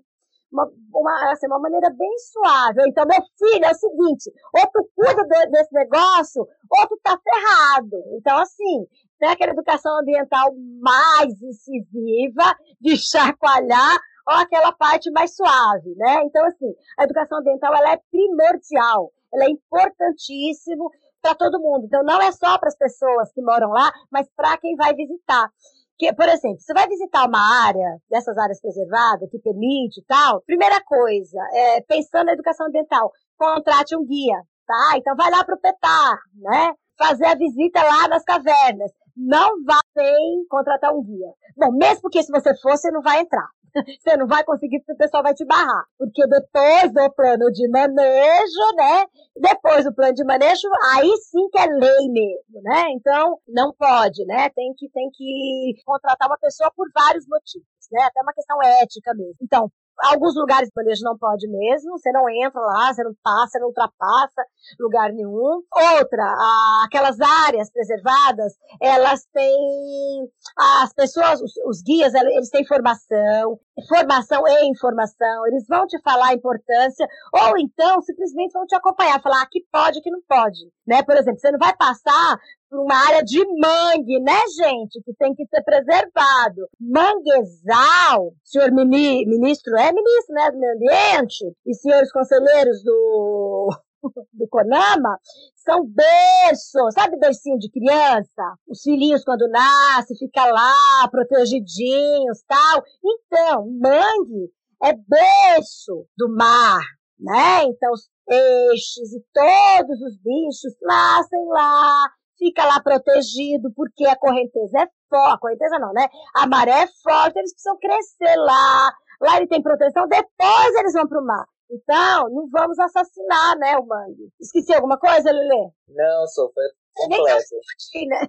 Uma, uma, assim, uma maneira bem suave. Então, meu filho, é o seguinte, ou tu cuida de, desse negócio, ou tu tá ferrado. Então, assim, tem aquela educação ambiental mais incisiva, de chacoalhar, ou aquela parte mais suave, né? Então, assim, a educação ambiental, ela é primordial, ela é importantíssimo para todo mundo. Então, não é só para as pessoas que moram lá, mas para quem vai visitar. Que, por exemplo, você vai visitar uma área dessas áreas preservadas que permite e tal, primeira coisa, é, pensando na educação ambiental, contrate um guia, tá? Então vai lá para o PETAR, né? Fazer a visita lá nas cavernas. Não vá sem contratar um guia. Bom, mesmo porque se você for, você não vai entrar. [laughs] Você não vai conseguir porque o pessoal vai te barrar. Porque depois do plano de manejo, né? Depois do plano de manejo, aí sim que é lei mesmo, né? Então, não pode, né? Tem que, tem que contratar uma pessoa por vários motivos, né? Até uma questão ética mesmo. Então, Alguns lugares de não pode mesmo, você não entra lá, você não passa, não ultrapassa lugar nenhum. Outra, aquelas áreas preservadas, elas têm, as pessoas, os, os guias, eles têm formação, formação e informação, eles vão te falar a importância, ou então simplesmente vão te acompanhar, falar ah, pode, aqui não pode, né? Por exemplo, você não vai passar uma área de mangue, né, gente? Que tem que ser preservado. Manguezal, senhor ministro, é ministro, né, do meio ambiente, e senhores conselheiros do, [laughs] do CONAMA, são berços, sabe bercinho de criança? Os filhinhos quando nascem, fica lá, protegidinhos, tal. Então, mangue é berço do mar, né? Então, os peixes e todos os bichos nascem lá, fica lá protegido, porque a correnteza é forte, a correnteza não, né? A maré é forte, eles precisam crescer lá, lá ele tem proteção, depois eles vão para o mar. Então, não vamos assassinar, né, o mangue. Esqueci alguma coisa, Lelê? Não, só foi completo. Aqui, né?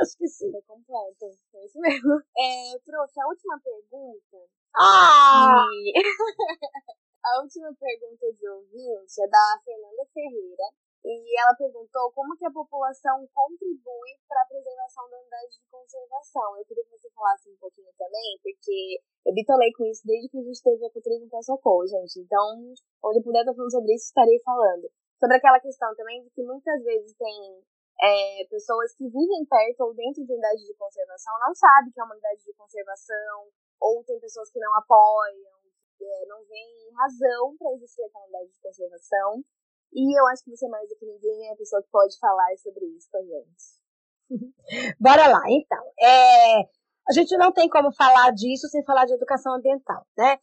Acho que sim. Foi completo, foi isso mesmo. É, prof, a última pergunta... Ah! E... [laughs] a última pergunta de ouvinte é da Fernanda Ferreira. E ela perguntou como que a população contribui para a preservação da unidade de conservação. Eu queria que você falasse um pouquinho também, porque eu bitolei com isso desde que a gente teve a culturismo para socorro, gente. Então, onde puder estar falando sobre isso, estarei falando. Sobre aquela questão também de que muitas vezes tem é, pessoas que vivem perto ou dentro de unidade de conservação não sabem que é uma unidade de conservação, ou tem pessoas que não apoiam, é, não veem razão para existir aquela unidade de conservação. E eu acho que você, mais do que ninguém, é a pessoa que pode falar sobre isso com a gente. [laughs] Bora lá, então. É, a gente não tem como falar disso sem falar de educação ambiental, né?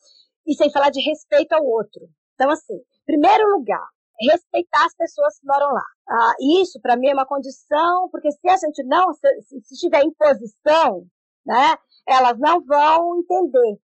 E sem falar de respeito ao outro. Então, assim, primeiro lugar, respeitar as pessoas que moram lá. Ah, isso, para mim, é uma condição, porque se a gente não, se, se tiver imposição, né, elas não vão entender.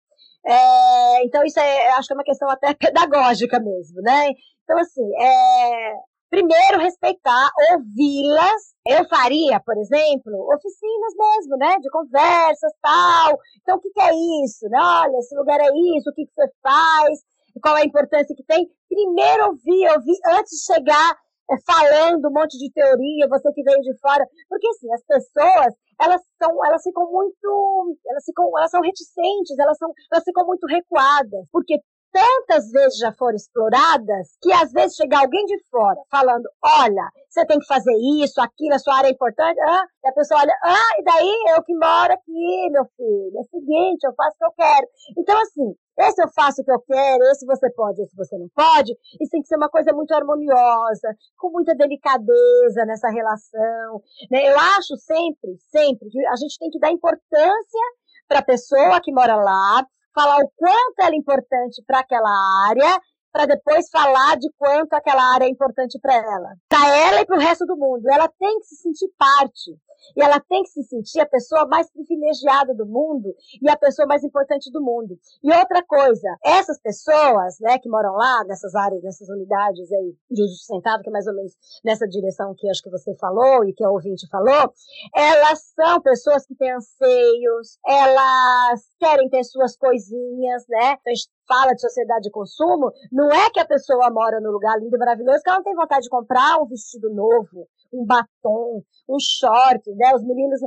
É, então, isso é, acho que é uma questão até [laughs] pedagógica mesmo, né? Então, assim, é, primeiro respeitar, ouvi-las. Eu faria, por exemplo, oficinas mesmo, né? De conversas, tal. Então, o que, que é isso? Né? Olha, esse lugar é isso, o que, que você faz, qual a importância que tem. Primeiro ouvir, ouvir antes de chegar é, falando um monte de teoria, você que veio de fora. Porque, assim, as pessoas, elas são, elas ficam muito, elas ficam, elas são reticentes, elas são, elas ficam muito recuadas, porque tantas vezes já foram exploradas que às vezes chega alguém de fora falando: olha, você tem que fazer isso, aquilo, a sua área é importante. Ah, e a pessoa olha: ah, e daí eu que moro aqui, meu filho. É o seguinte, eu faço o que eu quero. Então, assim, esse eu faço o que eu quero, esse você pode, esse você não pode. Isso tem que ser uma coisa muito harmoniosa, com muita delicadeza nessa relação. Né? Eu acho sempre, sempre, que a gente tem que dar importância para a pessoa que mora lá, falar o quanto ela é importante para aquela área, para depois falar de quanto aquela área é importante para ela. Para ela e para o resto do mundo. Ela tem que se sentir parte. E ela tem que se sentir a pessoa mais privilegiada do mundo e a pessoa mais importante do mundo. E outra coisa, essas pessoas, né, que moram lá, nessas áreas, nessas unidades aí de uso sustentável, que é mais ou menos nessa direção que acho que você falou e que a ouvinte falou, elas são pessoas que têm anseios, elas querem ter suas coisinhas, né? Então, a gente fala de sociedade de consumo, não é que a pessoa mora num lugar lindo e maravilhoso que ela não tem vontade de comprar um vestido novo, um batom, um short, né? Os meninos,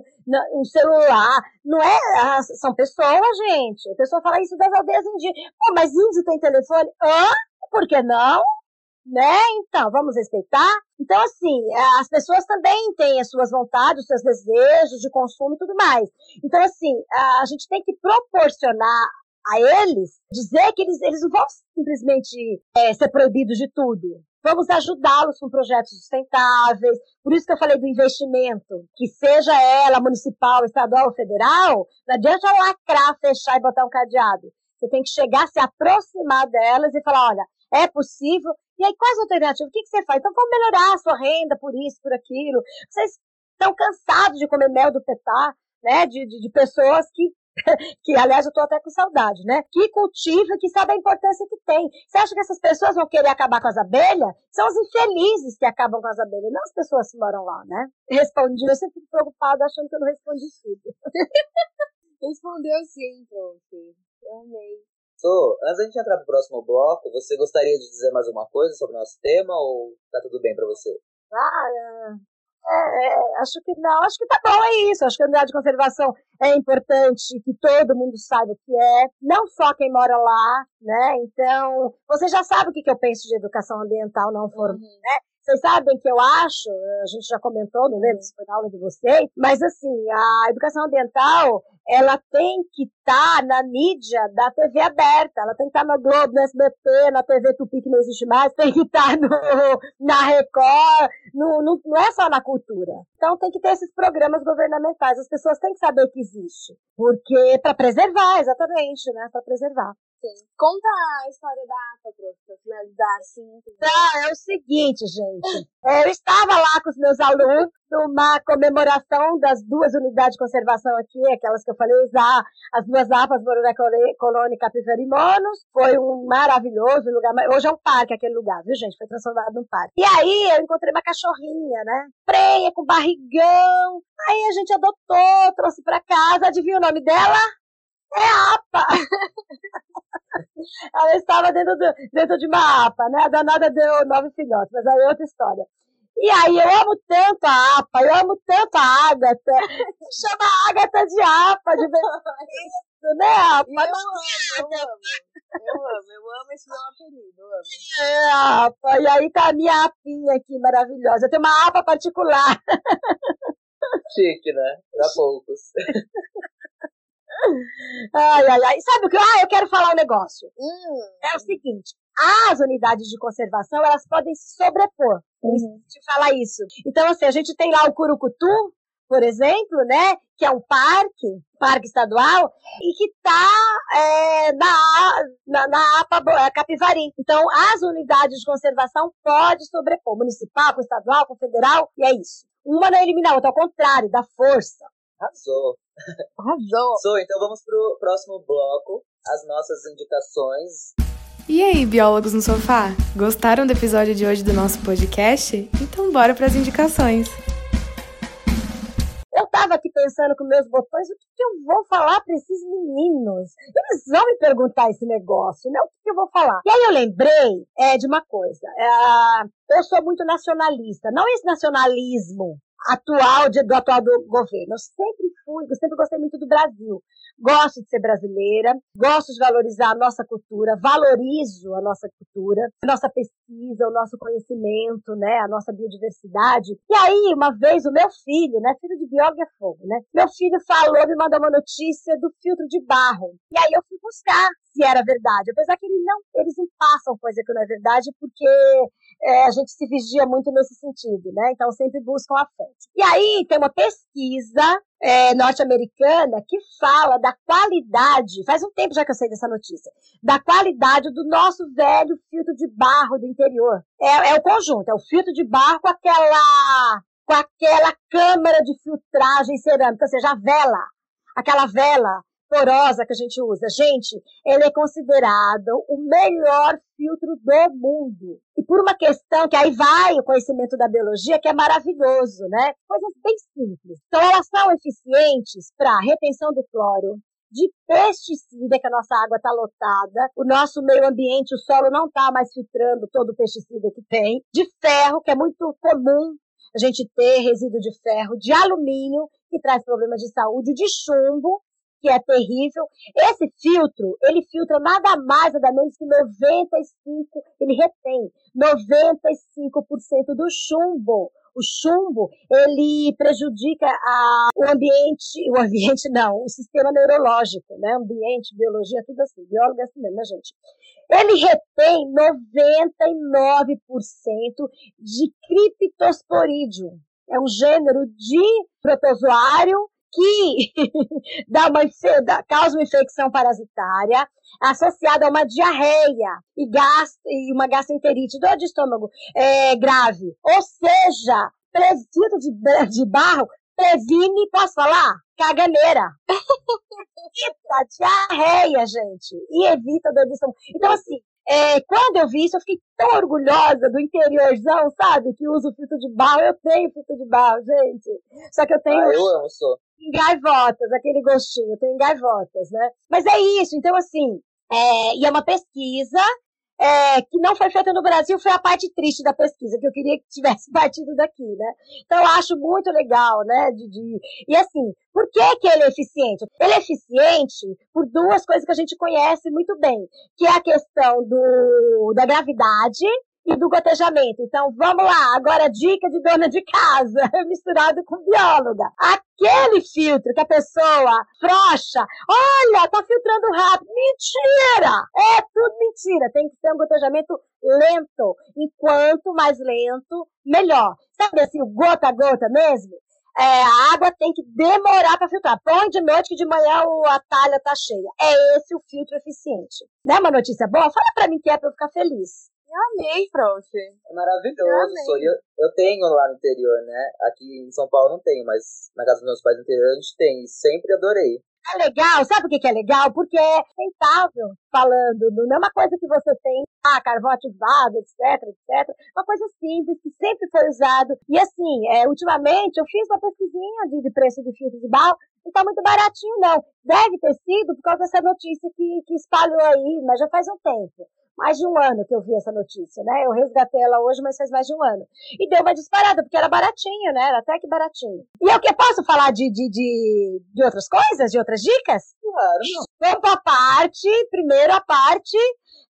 um celular. Não é. Ah, são pessoas, gente. A pessoa fala isso das aldeias indígenas. Pô, mas índio tem telefone? Hã? Por que não? Né? Então, vamos respeitar. Então, assim, as pessoas também têm as suas vontades, os seus desejos de consumo e tudo mais. Então, assim, a gente tem que proporcionar a eles, dizer que eles, eles não vão simplesmente é, ser proibidos de tudo. Vamos ajudá-los com projetos sustentáveis. Por isso que eu falei do investimento, que seja ela municipal, estadual ou federal, não adianta lacrar, fechar e botar um cadeado. Você tem que chegar, se aproximar delas e falar, olha, é possível. E aí, quais alternativas? O que, que você faz? Então, vamos melhorar a sua renda por isso, por aquilo. Vocês estão cansados de comer mel do petar, né? De, de, de pessoas que [laughs] que aliás eu estou até com saudade, né? Que cultiva, que sabe a importância que tem. Você acha que essas pessoas vão querer acabar com as abelhas? São os infelizes que acabam com as abelhas, não as pessoas que moram lá, né? Respondi, eu sempre fico preocupada achando que eu não respondi tudo. [laughs] Respondeu sim, prof. Eu amei. So, antes da gente entrar pro próximo bloco, você gostaria de dizer mais alguma coisa sobre o nosso tema ou tá tudo bem para você? Ah, é, é, acho que não, acho que tá bom, é isso. Acho que a unidade de conservação é importante que todo mundo saiba o que é, não só quem mora lá, né? Então, você já sabe o que, que eu penso de educação ambiental não formal, uhum. né? Vocês sabem que eu acho, a gente já comentou, não lembro se foi na aula de vocês, mas assim, a educação ambiental, ela tem que estar tá na mídia da TV aberta, ela tem que estar tá no Globo, no SBT, na TV Tupi que não existe mais, tem que estar tá no, na Record, no, no, não é só na cultura. Então tem que ter esses programas governamentais, as pessoas têm que saber que existe, porque para preservar, exatamente, né, para preservar. Sim. Conta a história da APA, pra finalizar, assim. Tá, é o seguinte, gente. É, eu estava lá com os meus alunos numa comemoração das duas unidades de conservação aqui, aquelas que eu falei, as duas APAs, Moruna Colônia e Capivara Monos. Foi um maravilhoso lugar. Hoje é um parque aquele lugar, viu, gente? Foi transformado num parque. E aí eu encontrei uma cachorrinha, né? Preia, com barrigão. Aí a gente adotou, trouxe pra casa. Adivinha o nome dela? É APA! [laughs] Ela estava dentro, do, dentro de uma APA, né? A danada deu nove filhotes, mas aí é outra história. E aí, eu amo tanto a APA, eu amo tanto a Ágata. Chama a Ágata de APA, de isso, né, [laughs] APA? Eu amo, eu amo. Eu amo, eu amo esse meu apelido, eu amo. É, APA. E aí tá a minha apinha aqui, maravilhosa. Eu tenho uma APA particular. [laughs] Chique, né? Pra poucos. Ai, ai, ai. Sabe o que? Ah, eu quero falar um negócio. Hum. É o seguinte: as unidades de conservação elas podem se sobrepor. Uhum. Te falar isso. Então, assim, a gente tem lá o Curucutu, por exemplo, né? Que é um parque, parque estadual, e que está é, na, na, na APA é, Capivari. Então, as unidades de conservação podem sobrepor, municipal, com estadual, com federal, e é isso. Uma não elimina a outra, ao contrário, dá força. Arrasou. Arrasou. So, então vamos pro próximo bloco, as nossas indicações. E aí, biólogos no sofá? Gostaram do episódio de hoje do nosso podcast? Então bora para as indicações. Eu tava aqui pensando com meus botões, o que, que eu vou falar para esses meninos? Eles vão me perguntar esse negócio, né? O que, que eu vou falar? E aí eu lembrei é, de uma coisa. É, eu sou muito nacionalista. Não esse nacionalismo atual, de, do atual do governo. Eu sempre fui, eu sempre gostei muito do Brasil. Gosto de ser brasileira, gosto de valorizar a nossa cultura, valorizo a nossa cultura, a nossa pesquisa, o nosso conhecimento, né, a nossa biodiversidade. E aí, uma vez, o meu filho, né, filho de biólogo é fogo, né, meu filho falou, me mandou uma notícia do filtro de barro. E aí eu fui buscar se era verdade, apesar que ele não, eles não passam coisa que não é verdade, porque é, a gente se vigia muito nesse sentido, né? Então sempre buscam a E aí tem uma pesquisa é, norte-americana que fala da qualidade, faz um tempo já que eu sei dessa notícia, da qualidade do nosso velho filtro de barro do interior. É, é o conjunto, é o filtro de barro com aquela com aquela câmara de filtragem cerâmica, ou seja, a vela, aquela vela porosa que a gente usa. Gente, ele é considerado o melhor filtro do mundo. E por uma questão que aí vai o conhecimento da biologia, que é maravilhoso, né? Coisas bem simples. Então, elas são eficientes para retenção do cloro, de pesticida, que a nossa água está lotada, o nosso meio ambiente, o solo não está mais filtrando todo o pesticida que tem, de ferro, que é muito comum a gente ter resíduo de ferro, de alumínio, que traz problemas de saúde, de chumbo, que é terrível. Esse filtro, ele filtra nada mais, nada menos que 95, ele retém 95% do chumbo. O chumbo, ele prejudica a, o ambiente, o ambiente [laughs] não, o sistema neurológico, né? Ambiente, biologia, tudo assim. Biólogo é assim mesmo, né, gente? Ele retém 99% de criptosporídeo. É um gênero de protozoário que [laughs] dá uma, causa uma infecção parasitária associada a uma diarreia e, e uma gastroenterite, dor de estômago é, grave. Ou seja, presídio de, de barro previne, posso falar? Caganeira. [laughs] evita diarreia, gente. E evita dor de estômago. Então, assim, é, quando eu vi isso, eu fiquei tão orgulhosa do interiorzão, sabe? Que usa o filtro de barro. Eu tenho filtro de barro, gente. Só que eu tenho. Ah, eu amo, sou. Em gaivotas, aquele gostinho. Eu tenho em gaivotas, né? Mas é isso. Então, assim, é, e é uma pesquisa é, que não foi feita no Brasil foi a parte triste da pesquisa, que eu queria que tivesse [laughs] partido daqui, né? Então eu acho muito legal, né? De, de... E assim, por que, que ele é eficiente? Ele é eficiente por duas coisas que a gente conhece muito bem, que é a questão do, da gravidade e do gotejamento. Então, vamos lá, agora dica de dona de casa, [laughs] misturado com bióloga. Aquele filtro que a pessoa frocha, olha, tá filtrando rápido. Mentira! É tudo mentira. Tem que ser um gotejamento lento. E quanto mais lento, melhor. Sabe assim, o gota a gota mesmo? É, a água tem que demorar para filtrar. Põe de noite que de manhã a talha tá cheia. É esse o filtro eficiente. Não é uma notícia boa? Fala para mim que é para eu ficar feliz. Eu amei, prof. É maravilhoso. Eu, eu, eu, tenho lá no interior, né? Aqui em São Paulo não tenho, mas na casa dos meus pais no interior a gente tem. E sempre adorei. É legal, sabe por que, que é legal? Porque é rentável, falando, não é uma coisa que você tem, ah, carvão ativado, etc, etc. Uma coisa simples, que sempre foi usado. E assim, é, ultimamente eu fiz uma pesquisinha de, de preço de filtro de barro, não está muito baratinho, não. Deve ter sido por causa dessa notícia que, que espalhou aí, mas já faz um tempo mais de um ano que eu vi essa notícia, né? Eu resgatei ela hoje, mas faz mais de um ano. E deu uma disparada, porque era baratinho, né? Era até que baratinho. E eu que posso falar de, de, de, de outras coisas, de outras dicas? Claro. Vamos para a parte, primeiro a parte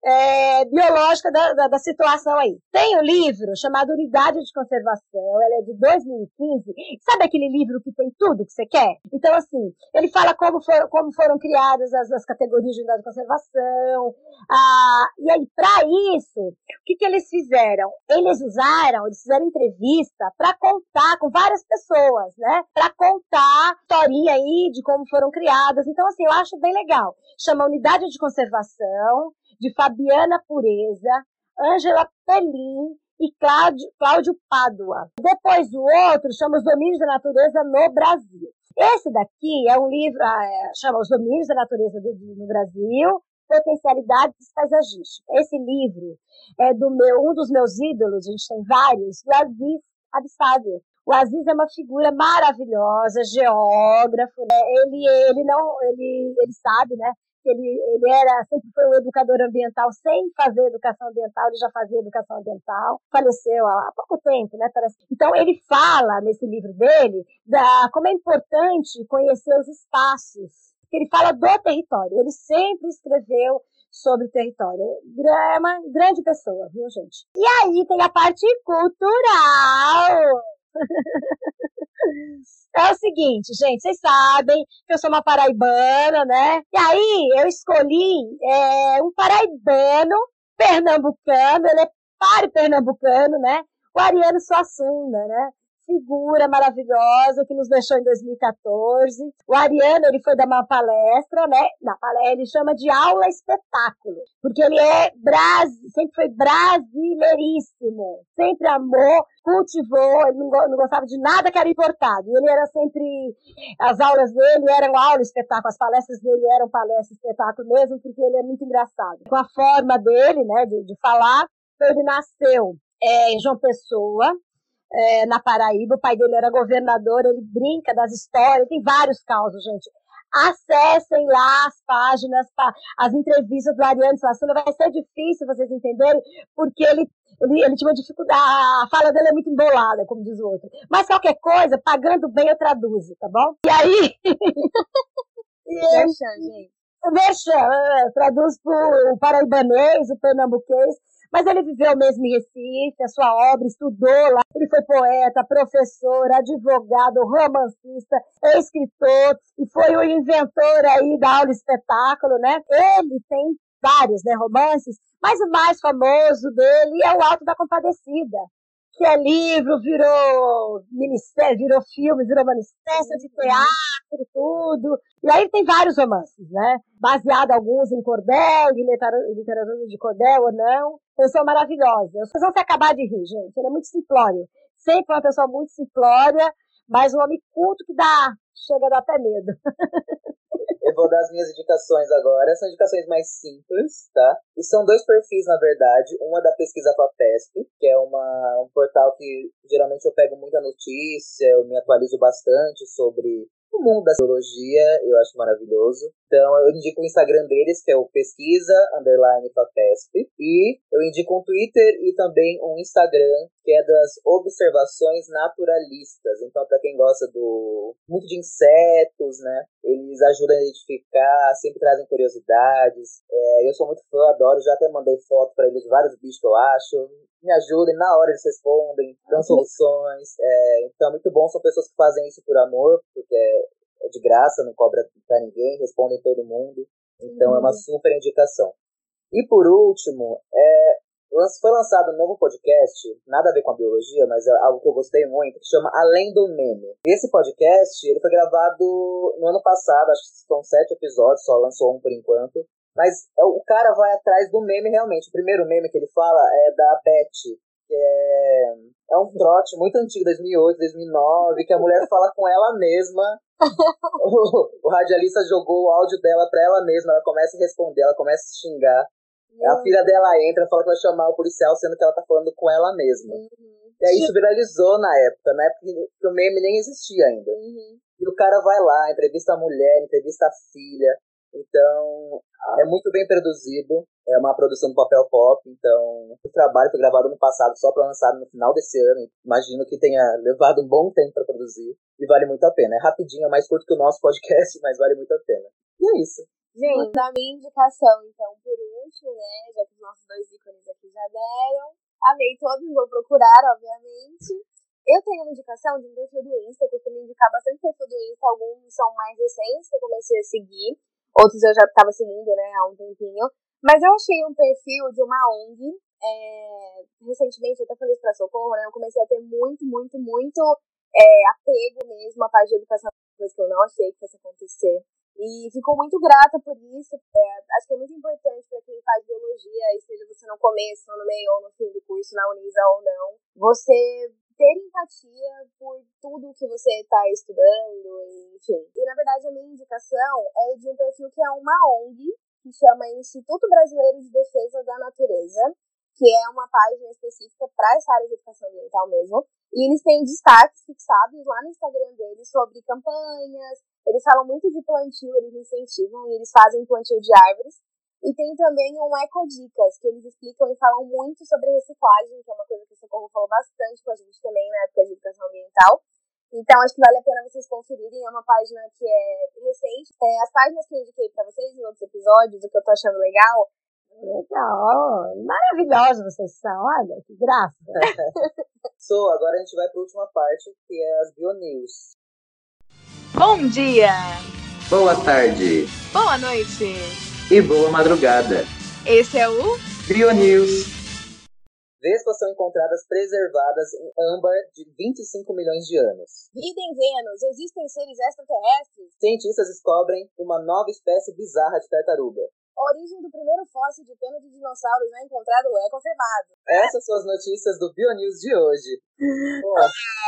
é, biológica da, da, da, situação aí. Tem um livro chamado Unidade de Conservação, ela é de 2015. Sabe aquele livro que tem tudo que você quer? Então, assim, ele fala como, for, como foram criadas as, as categorias de unidade de conservação. Ah, e aí, para isso, o que, que eles fizeram? Eles usaram, eles fizeram entrevista para contar com várias pessoas, né? Para contar historinha aí de como foram criadas. Então, assim, eu acho bem legal. Chama Unidade de Conservação de Fabiana Pureza, Ângela Pelim e Cláudio, Cláudio Pádua. Depois o outro chama Os Domínios da Natureza no Brasil. Esse daqui é um livro, ah, é, chama Os Domínios da Natureza no Brasil, Potencialidades Paisagísticas. Esse livro é do meu, um dos meus ídolos, a gente tem vários, o Aziz Absader. O Aziz é uma figura maravilhosa, geógrafo, né? ele, ele não, ele, ele sabe, né? Ele, ele era, sempre foi um educador ambiental, sem fazer educação ambiental, ele já fazia educação ambiental, faleceu há pouco tempo, né? Parece. Então ele fala nesse livro dele da como é importante conhecer os espaços, ele fala do território. Ele sempre escreveu sobre território. É uma grande pessoa, viu, gente? E aí tem a parte cultural. É o seguinte, gente, vocês sabem que eu sou uma paraibana, né? E aí eu escolhi é, um paraibano pernambucano, ele é pare pernambucano, né? O Ariano Suassuna, né? Figura maravilhosa que nos deixou em 2014. O Ariano, ele foi dar uma palestra, né? Na palestra ele chama de aula espetáculo, porque ele é bras... sempre foi brasileiríssimo, sempre amou, cultivou, ele não, gostava de nada que era importado. Ele era sempre as aulas dele eram aula espetáculo, as palestras dele eram palestra espetáculo mesmo, porque ele é muito engraçado. Com a forma dele, né, de, de falar, ele nasceu é, em João Pessoa, é, na Paraíba, o pai dele era governador, ele brinca das histórias, tem vários causos, gente. Acessem lá as páginas, as entrevistas do Ariano Suassuna, vai ser difícil vocês entenderem, porque ele, ele, ele tinha uma dificuldade, a fala dele é muito embolada, como diz o outro. Mas qualquer coisa, pagando bem, eu traduzo, tá bom? E aí... [laughs] Merchan, gente. Merchan, é, traduz para o paraibanês, o pernambuquês, mas ele viveu mesmo em Recife, a sua obra, estudou lá. Ele foi poeta, professor, advogado, romancista, escritor e foi o inventor aí da aula espetáculo, né? Ele tem vários né, romances, mas o mais famoso dele é o Alto da Compadecida, que é livro, virou minissérie, virou filme, virou manifesto de teatro, tudo. E aí tem vários romances, né? Baseado alguns em cordel, de literatura de cordel ou não. Pessoa maravilhosa. Vocês vão se acabar de rir, gente. Ele é muito simplório. Sempre uma pessoa muito simplória, mas um homem culto que dá, chega a dar até medo. [laughs] Vou dar as minhas indicações agora. São indicações mais simples, tá? E são dois perfis, na verdade. Uma da pesquisa FAPESP, que é uma, um portal que geralmente eu pego muita notícia, eu me atualizo bastante sobre o mundo da biologia, eu acho maravilhoso. Então eu indico o Instagram deles, que é o pesquisa underline FAPESP, e eu indico um Twitter e também um Instagram, que é das observações naturalistas. Então para quem gosta do muito de insetos, né, eles ajudam a identificar, sempre trazem curiosidades. É, eu sou muito fã, adoro, já até mandei foto para eles de vários bichos que eu acho me ajudem, na hora eles respondem, dão soluções. É, então é muito bom, são pessoas que fazem isso por amor, porque é de graça, não cobra pra ninguém, respondem todo mundo. Então uhum. é uma super indicação. E por último, é, foi lançado um novo podcast, nada a ver com a biologia, mas é algo que eu gostei muito, que chama Além do Meme. Esse podcast, ele foi gravado no ano passado, acho que são sete episódios, só lançou um por enquanto. Mas é, o cara vai atrás do meme realmente. O primeiro meme que ele fala é da Beth, que é, é um trote muito antigo, 2008, 2009, que a mulher [laughs] fala com ela mesma. o, o radialista jogou o áudio dela pra ela mesma, ela começa a responder, ela começa a xingar. A filha dela entra, fala que vai chamar o policial, sendo que ela tá falando com ela mesma. Uhum. E aí isso viralizou na época, né? Porque, porque o meme nem existia ainda. Uhum. E o cara vai lá, entrevista a mulher, entrevista a filha. Então, é muito bem produzido. É uma produção do papel pop, então o trabalho foi gravado no passado só para lançar no final desse ano. Imagino que tenha levado um bom tempo para produzir e vale muito a pena. É rapidinho, é mais curto que o nosso podcast, [laughs] mas vale muito a pena. E é isso. Gente, da minha indicação, então, por último, né, já que os nossos dois ícones aqui já deram, amei todos, vou procurar, obviamente. Eu tenho uma indicação de um perfil do Insta, eu costumo indicar bastante perfil do Insta, alguns são mais recentes que eu comecei a seguir. Outros eu já estava seguindo, né, há um tempinho. Mas eu achei um perfil de uma ONG. É, recentemente, eu até falei isso pra Socorro, né? Eu comecei a ter muito, muito, muito é, apego mesmo à parte de educação, coisa que eu não achei que fosse acontecer. E fico muito grata por isso. É, acho que é muito importante para quem faz biologia, esteja você no começo, no meio ou no fim do curso, na Unisa ou não, você ter empatia por tudo que você está estudando, enfim. E na verdade a minha indicação é de um perfil que é uma ONG, que chama Instituto Brasileiro de Defesa da Natureza, que é uma página específica para essa área de educação ambiental mesmo. E eles têm destaques fixados lá no Instagram deles sobre campanhas, Eles falam muito de plantio, eles incentivam e eles fazem plantio de árvores. E tem também um Ecodicas, que eles explicam e falam muito sobre reciclagem, que é uma coisa que o Socorro falou bastante com a gente também na época de educação ambiental. Então, acho que vale a pena vocês conferirem. É uma página que é recente. É, as páginas que eu indiquei para vocês em outros episódios, o que eu tô achando legal. Legal, maravilhosos vocês são, olha, que graça. [laughs] [laughs] so, agora a gente vai para a última parte, que é as Bionews. Bom dia! Boa tarde! Boa noite! E boa madrugada! Esse é o Bionews. Vespas são encontradas preservadas em âmbar de 25 milhões de anos. Vida em Vênus, existem seres extraterrestres? Cientistas descobrem uma nova espécie bizarra de tartaruga. A origem do primeiro fóssil de pena de dinossauro já encontrado é confirmado. Essas são as notícias do Bionews de hoje.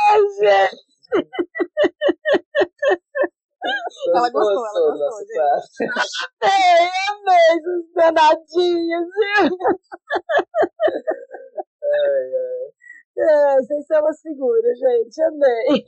Ai, gente! Ela gostou, ela gostou, gente. É, amei esses danadinhos? Ai, ai. É, vocês são umas figuras, gente, amei.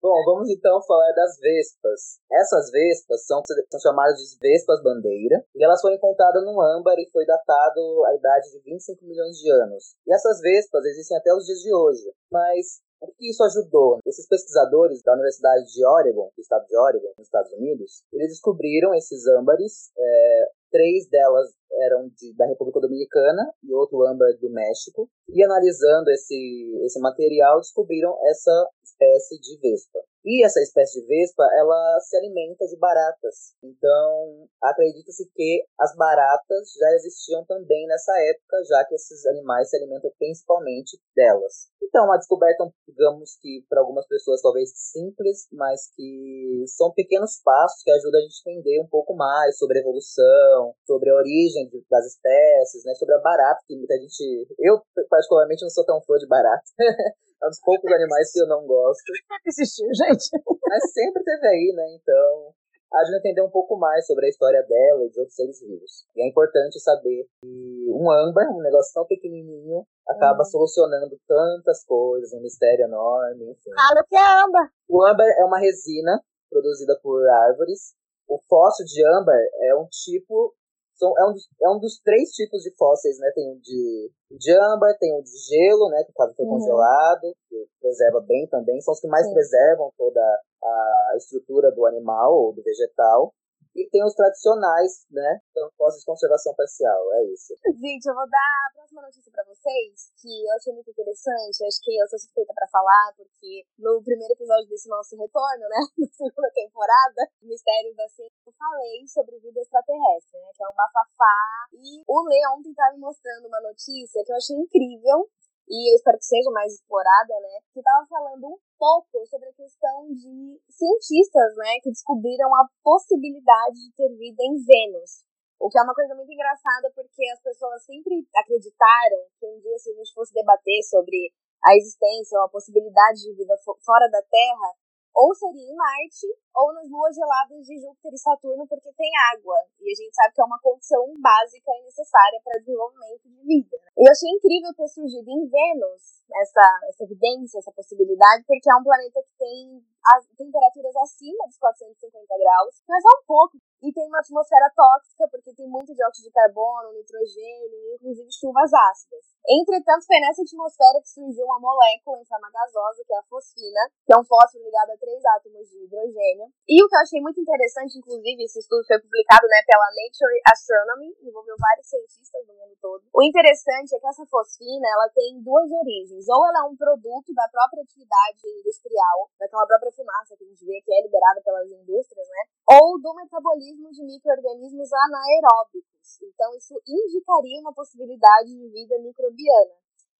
Bom, vamos então falar das vespas. Essas vespas são, são chamadas de vespas bandeira e elas foram encontradas no âmbar e foi datado a idade de 25 milhões de anos. E essas vespas existem até os dias de hoje, mas o que isso ajudou? Esses pesquisadores da Universidade de Oregon, do estado de Oregon, nos Estados Unidos, eles descobriram esses âmbares. É, três delas eram de, da República Dominicana e outro âmbar do México. E analisando esse, esse material, descobriram essa espécie de vespa. E essa espécie de vespa, ela se alimenta de baratas. Então, acredita-se que as baratas já existiam também nessa época, já que esses animais se alimentam principalmente delas. Então, uma descoberta, digamos que para algumas pessoas talvez simples, mas que são pequenos passos que ajudam a gente a entender um pouco mais sobre a evolução, sobre a origem das espécies, né, sobre a barata, que muita gente. Eu, particularmente, não sou tão fã de barata. [laughs] É um dos poucos animais que eu não gosto. Existiu, gente. Mas sempre teve aí, né? Então, a entender um pouco mais sobre a história dela e de outros seres vivos. E é importante saber que um âmbar, um negócio tão pequenininho, acaba uhum. solucionando tantas coisas, um mistério enorme, enfim. Fala o que é âmbar. O âmbar é uma resina produzida por árvores. O fóssil de âmbar é um tipo são, é, um dos, é um dos três tipos de fósseis, né? Tem o de, de âmbar, tem o de gelo, né? Que quase foi uhum. congelado, que preserva bem também. São os que mais Sim. preservam toda a estrutura do animal ou do vegetal. E tem os tradicionais, né? Então, pós de conservação parcial, é isso. Gente, eu vou dar a próxima notícia para vocês, que eu achei muito interessante. Acho que eu sou suspeita para falar, porque no primeiro episódio desse nosso retorno, né? [laughs] Na segunda temporada, Mistérios da Ciência, eu falei sobre vida extraterrestre, né? Que é um bafafá. E o Lê ontem tá me mostrando uma notícia que eu achei incrível, e eu espero que seja mais explorada, né? Que estava falando um pouco sobre a questão de cientistas, né, que descobriram a possibilidade de ter vida em Vênus. O que é uma coisa muito engraçada, porque as pessoas sempre acreditaram que um dia, se a gente fosse debater sobre a existência ou a possibilidade de vida fora da Terra, ou seria em Marte ou nas luas geladas de Júpiter e Saturno, porque tem água. E a gente sabe que é uma condição básica e necessária para desenvolvimento de vida. E eu achei incrível ter surgido em Vênus essa, essa evidência, essa possibilidade, porque é um planeta que tem as temperaturas acima dos 450 graus, mas é um pouco. E tem uma atmosfera tóxica, porque tem muito dióxido de carbono, nitrogênio, inclusive chuvas ácidas. Entretanto, foi nessa atmosfera que surgiu uma molécula em forma gasosa, que é a fosfina, que é um fósforo ligado a três átomos de hidrogênio. E o que eu achei muito interessante, inclusive, esse estudo foi publicado né, pela Nature Astronomy, envolveu vários cientistas do mundo todo. O interessante é que essa fosfina ela tem duas origens. Ou ela é um produto da própria atividade industrial, daquela própria fumaça que a gente vê que é liberada pelas indústrias, né? Ou do metabolismo de micro-organismos anaeróbicos. Então, isso indicaria uma possibilidade de vida microbiana.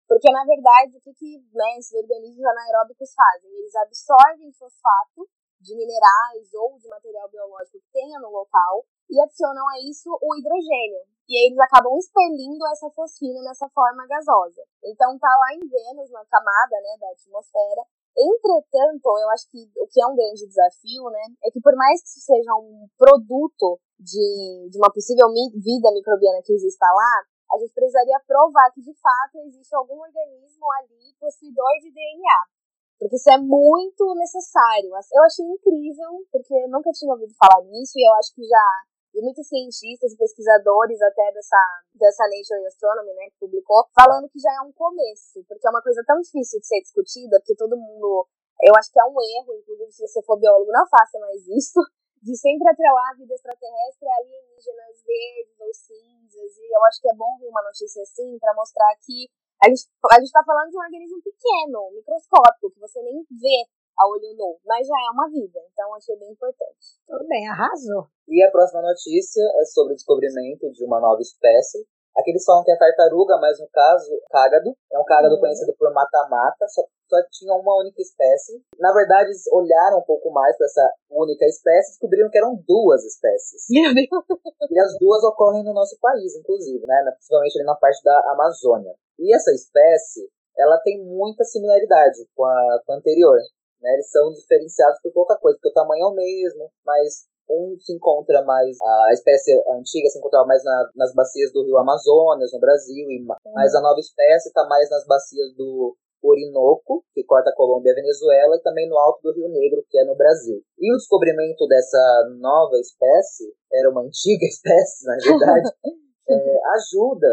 Porque, na verdade, o que, que né, esses organismos anaeróbicos fazem? Eles absorvem fosfato de minerais ou de material biológico que tenha no local e adicionam a isso o hidrogênio. E eles acabam expelindo essa fosfina nessa forma gasosa. Então tá lá em Vênus, na camada né, da atmosfera. Entretanto, eu acho que o que é um grande desafio, né, é que por mais que isso seja um produto de, de uma possível vida microbiana que exista lá, a gente precisaria provar que de fato existe algum organismo ali possuidor de DNA. porque isso é muito necessário. Eu achei incrível, porque nunca tinha ouvido falar nisso, e eu acho que já vi muitos cientistas e pesquisadores até dessa, dessa Nature Astronomy, né, que publicou, falando que já é um começo, porque é uma coisa tão difícil de ser discutida, porque todo mundo, eu acho que é um erro, inclusive se você for biólogo, não faça mais isso, [laughs] de sempre atrelar a vida extraterrestre a alienígenas verdes ou cinzas, e eu acho que é bom ver uma notícia assim para mostrar que a gente, a gente tá falando de um organismo pequeno, microscópico, que você nem vê a olho nu, mas já é uma vida, então achei bem importante. Tudo bem, arrasou. E a próxima notícia é sobre o descobrimento de uma nova espécie. Aqui eles falam que é tartaruga, mas no caso, cágado. É um cágado uhum. conhecido por mata-mata, só, só tinha uma única espécie. Na verdade, eles olharam um pouco mais para essa única espécie e descobriram que eram duas espécies. [laughs] Meu Deus! E as duas ocorrem no nosso país, inclusive, né? Principalmente ali na parte da Amazônia. E essa espécie, ela tem muita similaridade com a, com a anterior. Né? Eles são diferenciados por pouca coisa, porque o tamanho é o mesmo, mas um se encontra mais, a espécie antiga se encontrava mais na, nas bacias do rio Amazonas, no Brasil, e, mas a nova espécie está mais nas bacias do Orinoco, que corta a Colômbia e a Venezuela, e também no alto do Rio Negro, que é no Brasil. E o descobrimento dessa nova espécie, era uma antiga [laughs] espécie, na verdade, [laughs] é, ajuda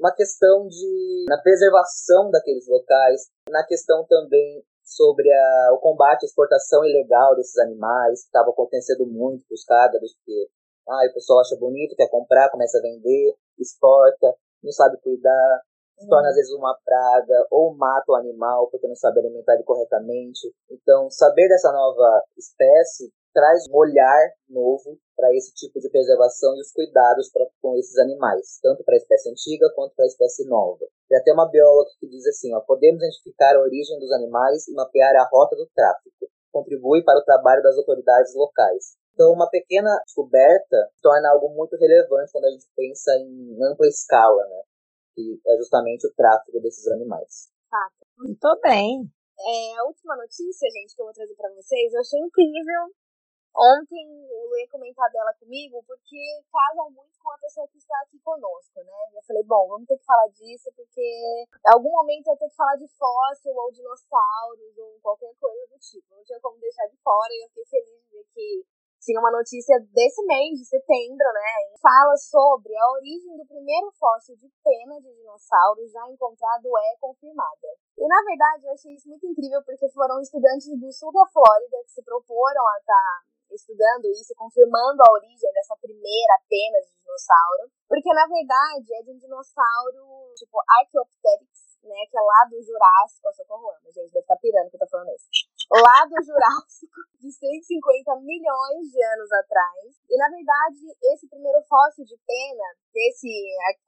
uma questão de na preservação daqueles locais, na questão também sobre a, o combate à exportação ilegal desses animais, que estava acontecendo muito com os cágados, porque ah, o pessoal acha bonito, quer comprar, começa a vender, exporta, não sabe cuidar, se torna às vezes uma praga, ou mata o animal porque não sabe alimentar ele corretamente. Então, saber dessa nova espécie traz um olhar novo para esse tipo de preservação e os cuidados pra, com esses animais, tanto para a espécie antiga quanto para a espécie nova. Tem até uma bióloga que diz assim: ó, podemos identificar a origem dos animais e mapear a rota do tráfico. Contribui para o trabalho das autoridades locais. Então, uma pequena descoberta torna algo muito relevante quando a gente pensa em ampla escala, né? Que é justamente o tráfico desses animais. Fato. Muito bem. É, a última notícia, gente, que eu vou trazer para vocês, eu achei incrível Ontem o Lê comentar dela comigo porque casa muito com a pessoa que está aqui conosco, né? Eu falei, bom, vamos ter que falar disso porque em algum momento eu ter que falar de fóssil ou dinossauros ou qualquer coisa do tipo. Não tinha como deixar de fora e eu fiquei feliz de ver que tinha uma notícia desse mês, de setembro, né? Fala sobre a origem do primeiro fóssil de pena de dinossauro já encontrado é confirmada. E na verdade eu achei isso muito incrível porque foram estudantes do sul da Flórida que se proporam a estar tá estudando isso, confirmando a origem dessa primeira pena de dinossauro, porque na verdade é de um dinossauro tipo Archaeopteryx, né, que é lá do Jurássico, eu socorro, ama, gente, deve estar tá pirando que eu tô falando isso. Lá do Jurássico, de 150 milhões de anos atrás. E na verdade, esse primeiro fóssil de pena desse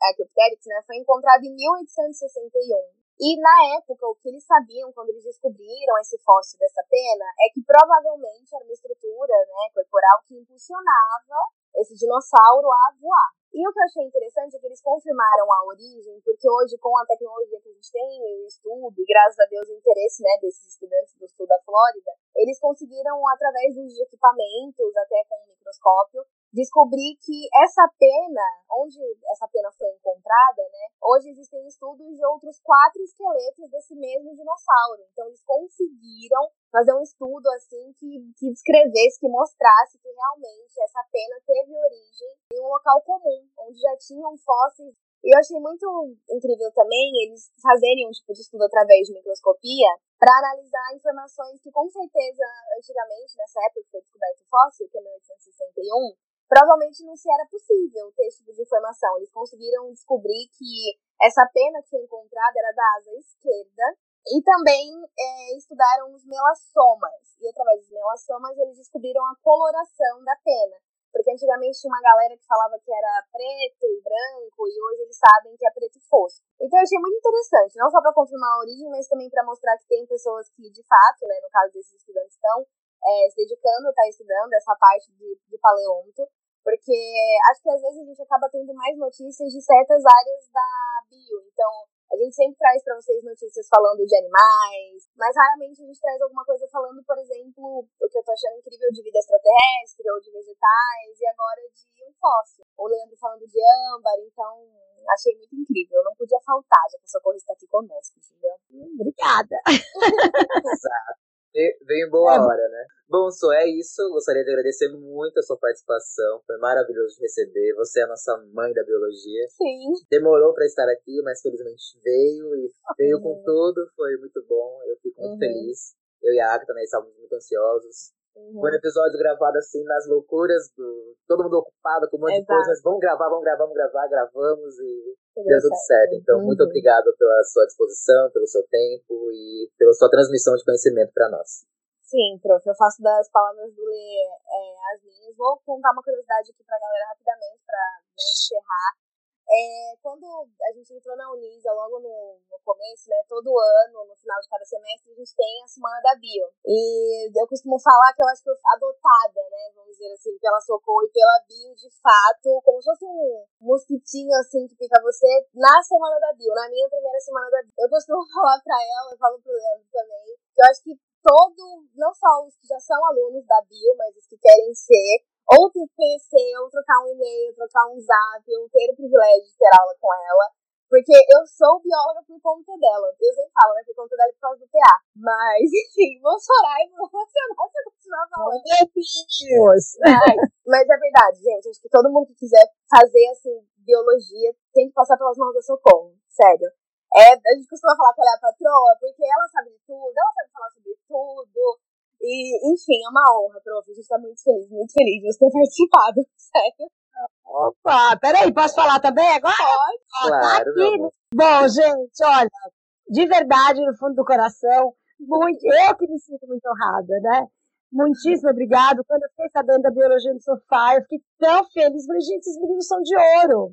Archaeopteryx, né, foi encontrado em 1861 e na época, o que eles sabiam quando eles descobriram esse fóssil dessa pena é que provavelmente era uma estrutura né, corporal que impulsionava esse dinossauro a voar. E o que eu achei interessante é que eles confirmaram a origem, porque hoje, com a tecnologia que a gente tem, o estudo, e graças a Deus o interesse né, desses estudantes do sul da Flórida, eles conseguiram, através dos equipamentos, até com um microscópio, descobrir que essa pena, onde essa pena foi encontrada, né, hoje existem estudos de outros quatro esqueletos desse mesmo dinossauro. Então eles conseguiram fazer um estudo assim que, que descrevesse, que mostrasse que realmente essa pena teve origem em um local comum, onde já tinham fósseis. E eu achei muito incrível também eles fazerem um tipo de estudo através de microscopia para analisar informações que com certeza antigamente, nessa época que foi descoberto o fóssil, que é 1861, provavelmente não se era possível ter esse tipo de informação. Eles conseguiram descobrir que essa pena que foi encontrada era da asa esquerda e também é, estudaram os melassomas. E através dos melassomas eles descobriram a coloração da pena. Porque antigamente tinha uma galera que falava que era preto e branco, e hoje eles sabem que é preto fosco. Então eu achei muito interessante, não só para confirmar a origem, mas também para mostrar que tem pessoas que, de fato, né, no caso desses estudantes, estão é, se dedicando a estar tá estudando essa parte de, de paleonto porque acho que às vezes a gente acaba tendo mais notícias de certas áreas da bio. Então, a gente sempre traz para vocês notícias falando de animais, mas raramente a gente traz alguma coisa falando, por exemplo, o que eu tô achando incrível de vida extraterrestre ou de vegetais, e agora de um fóssil. O Leandro falando de âmbar, então achei muito incrível. Não podia faltar, já que o Socorro está aqui conosco, entendeu? Hum, obrigada. [laughs] [laughs] Veio em boa é. hora, né? Bom, só é isso. Gostaria de agradecer muito a sua participação. Foi maravilhoso de receber. Você é a nossa mãe da biologia. Sim. Demorou para estar aqui, mas felizmente veio e veio uhum. com tudo. Foi muito bom. Eu fico muito uhum. feliz. Eu e a Agatha, né, estávamos muito ansiosos. Uhum. Foi um episódio gravado assim nas loucuras do. Todo mundo ocupado com um monte Exato. de coisa, mas vamos gravar, vamos gravar, vamos gravar, gravamos e deu, deu tudo certo. certo. Então, uhum. muito obrigado pela sua disposição, pelo seu tempo e pela sua transmissão de conhecimento para nós. Sim, prof, eu faço das palavras do Lê é, as minhas. Vou contar uma curiosidade aqui pra galera rapidamente, pra né, encerrar. É, quando a gente entrou na Unisa, logo no, no, começo, né, todo ano, no final de cada semestre, a gente tem a Semana da Bio. E eu costumo falar que eu acho que eu fui adotada, né, vamos dizer assim, pela Socorro e pela Bio, de fato, como se fosse um mosquitinho, assim, que pica você na Semana da Bio, na minha primeira Semana da Bio. Eu costumo [laughs] falar pra ela, eu falo pro Leandro também, que eu acho que todo, não só os que já são alunos da Bio, mas os que querem ser, ou que conhecer, ou trocar um e-mail, trocar um zap, ou ter o privilégio de ter aula com ela. Porque eu sou bióloga por conta dela. Eu sempre falo, né? Por conta dela e por causa do PA. Mas, [laughs] enfim, vou chorar e vou emocionar se eu continuar falando. Mas, mas é verdade, gente. Acho que todo mundo que quiser fazer, assim, biologia tem que passar pelas mãos da Socorro. Sério. É, a gente costuma falar que ela é a patroa, porque ela sabe de tudo, ela sabe falar sobre tudo. E, enfim, é uma honra, prof. A gente tá muito feliz, muito feliz de você ter [laughs] participado, sério. Opa, peraí, posso falar também agora? Pode. Ó, tá claro, tá aqui. Bom, gente, olha, de verdade, no fundo do coração, muito, eu que me sinto muito honrada, né? Muitíssimo obrigado. Quando eu fiquei sabendo da biologia no sofá, eu fiquei tão feliz. Falei, gente, esses meninos são de ouro.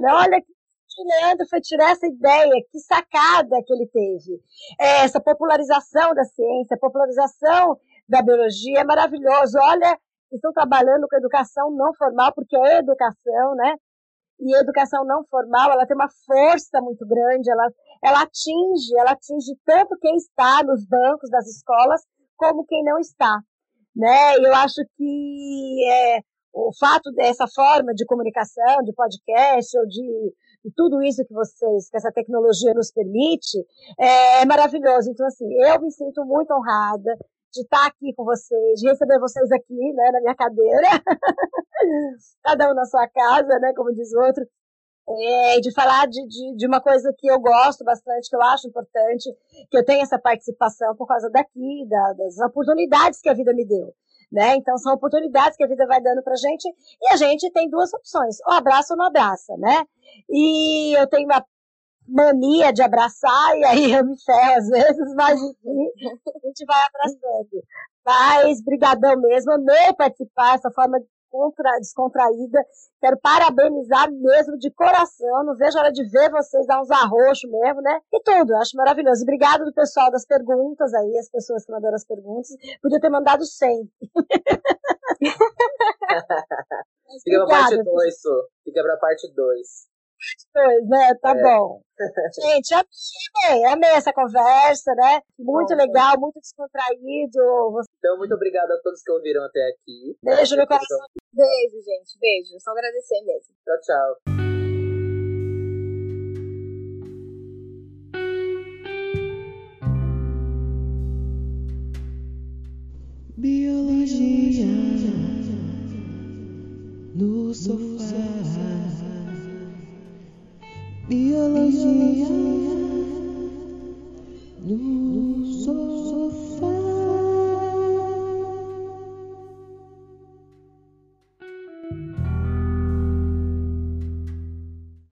Né? [laughs] Olha que que Leandro foi tirar essa ideia, que sacada que ele teve. É, essa popularização da ciência, popularização da biologia é maravilhoso. Olha, estão trabalhando com educação não formal, porque é educação, né? E a educação não formal, ela tem uma força muito grande, ela, ela atinge, ela atinge tanto quem está nos bancos das escolas, como quem não está, né? Eu acho que é, o fato dessa forma de comunicação, de podcast ou de e tudo isso que vocês, que essa tecnologia nos permite, é, é maravilhoso. Então, assim, eu me sinto muito honrada de estar aqui com vocês, de receber vocês aqui, né, na minha cadeira, [laughs] cada um na sua casa, né, como diz o outro, é, de falar de, de, de, uma coisa que eu gosto bastante, que eu acho importante, que eu tenho essa participação por causa daqui, da, das oportunidades que a vida me deu. Né? Então são oportunidades que a vida vai dando pra gente e a gente tem duas opções, ou abraça ou não abraça, né? E eu tenho uma mania de abraçar e aí eu me ferro às vezes, mas enfim, a gente vai abraçando. Mas brigadão mesmo, amei participar, essa forma contra, descontraída. Quero parabenizar mesmo de coração. Não vejo a hora de ver vocês dar uns arroxos mesmo, né? E tudo, acho maravilhoso. Obrigado do pessoal das perguntas aí, as pessoas que mandaram as perguntas. Podia ter mandado 100. [laughs] Fica pra parte 2, Fica pra parte 2 dois, né? Tá é. bom. [laughs] Gente, amei, amei essa conversa, né? Muito bom, legal, muito descontraído. Então, muito obrigado a todos que ouviram até aqui. Beijo no coração. Beijo, gente. Beijo. Só agradecer mesmo. Tchau, tchau. Biologia no sofá. Biologia no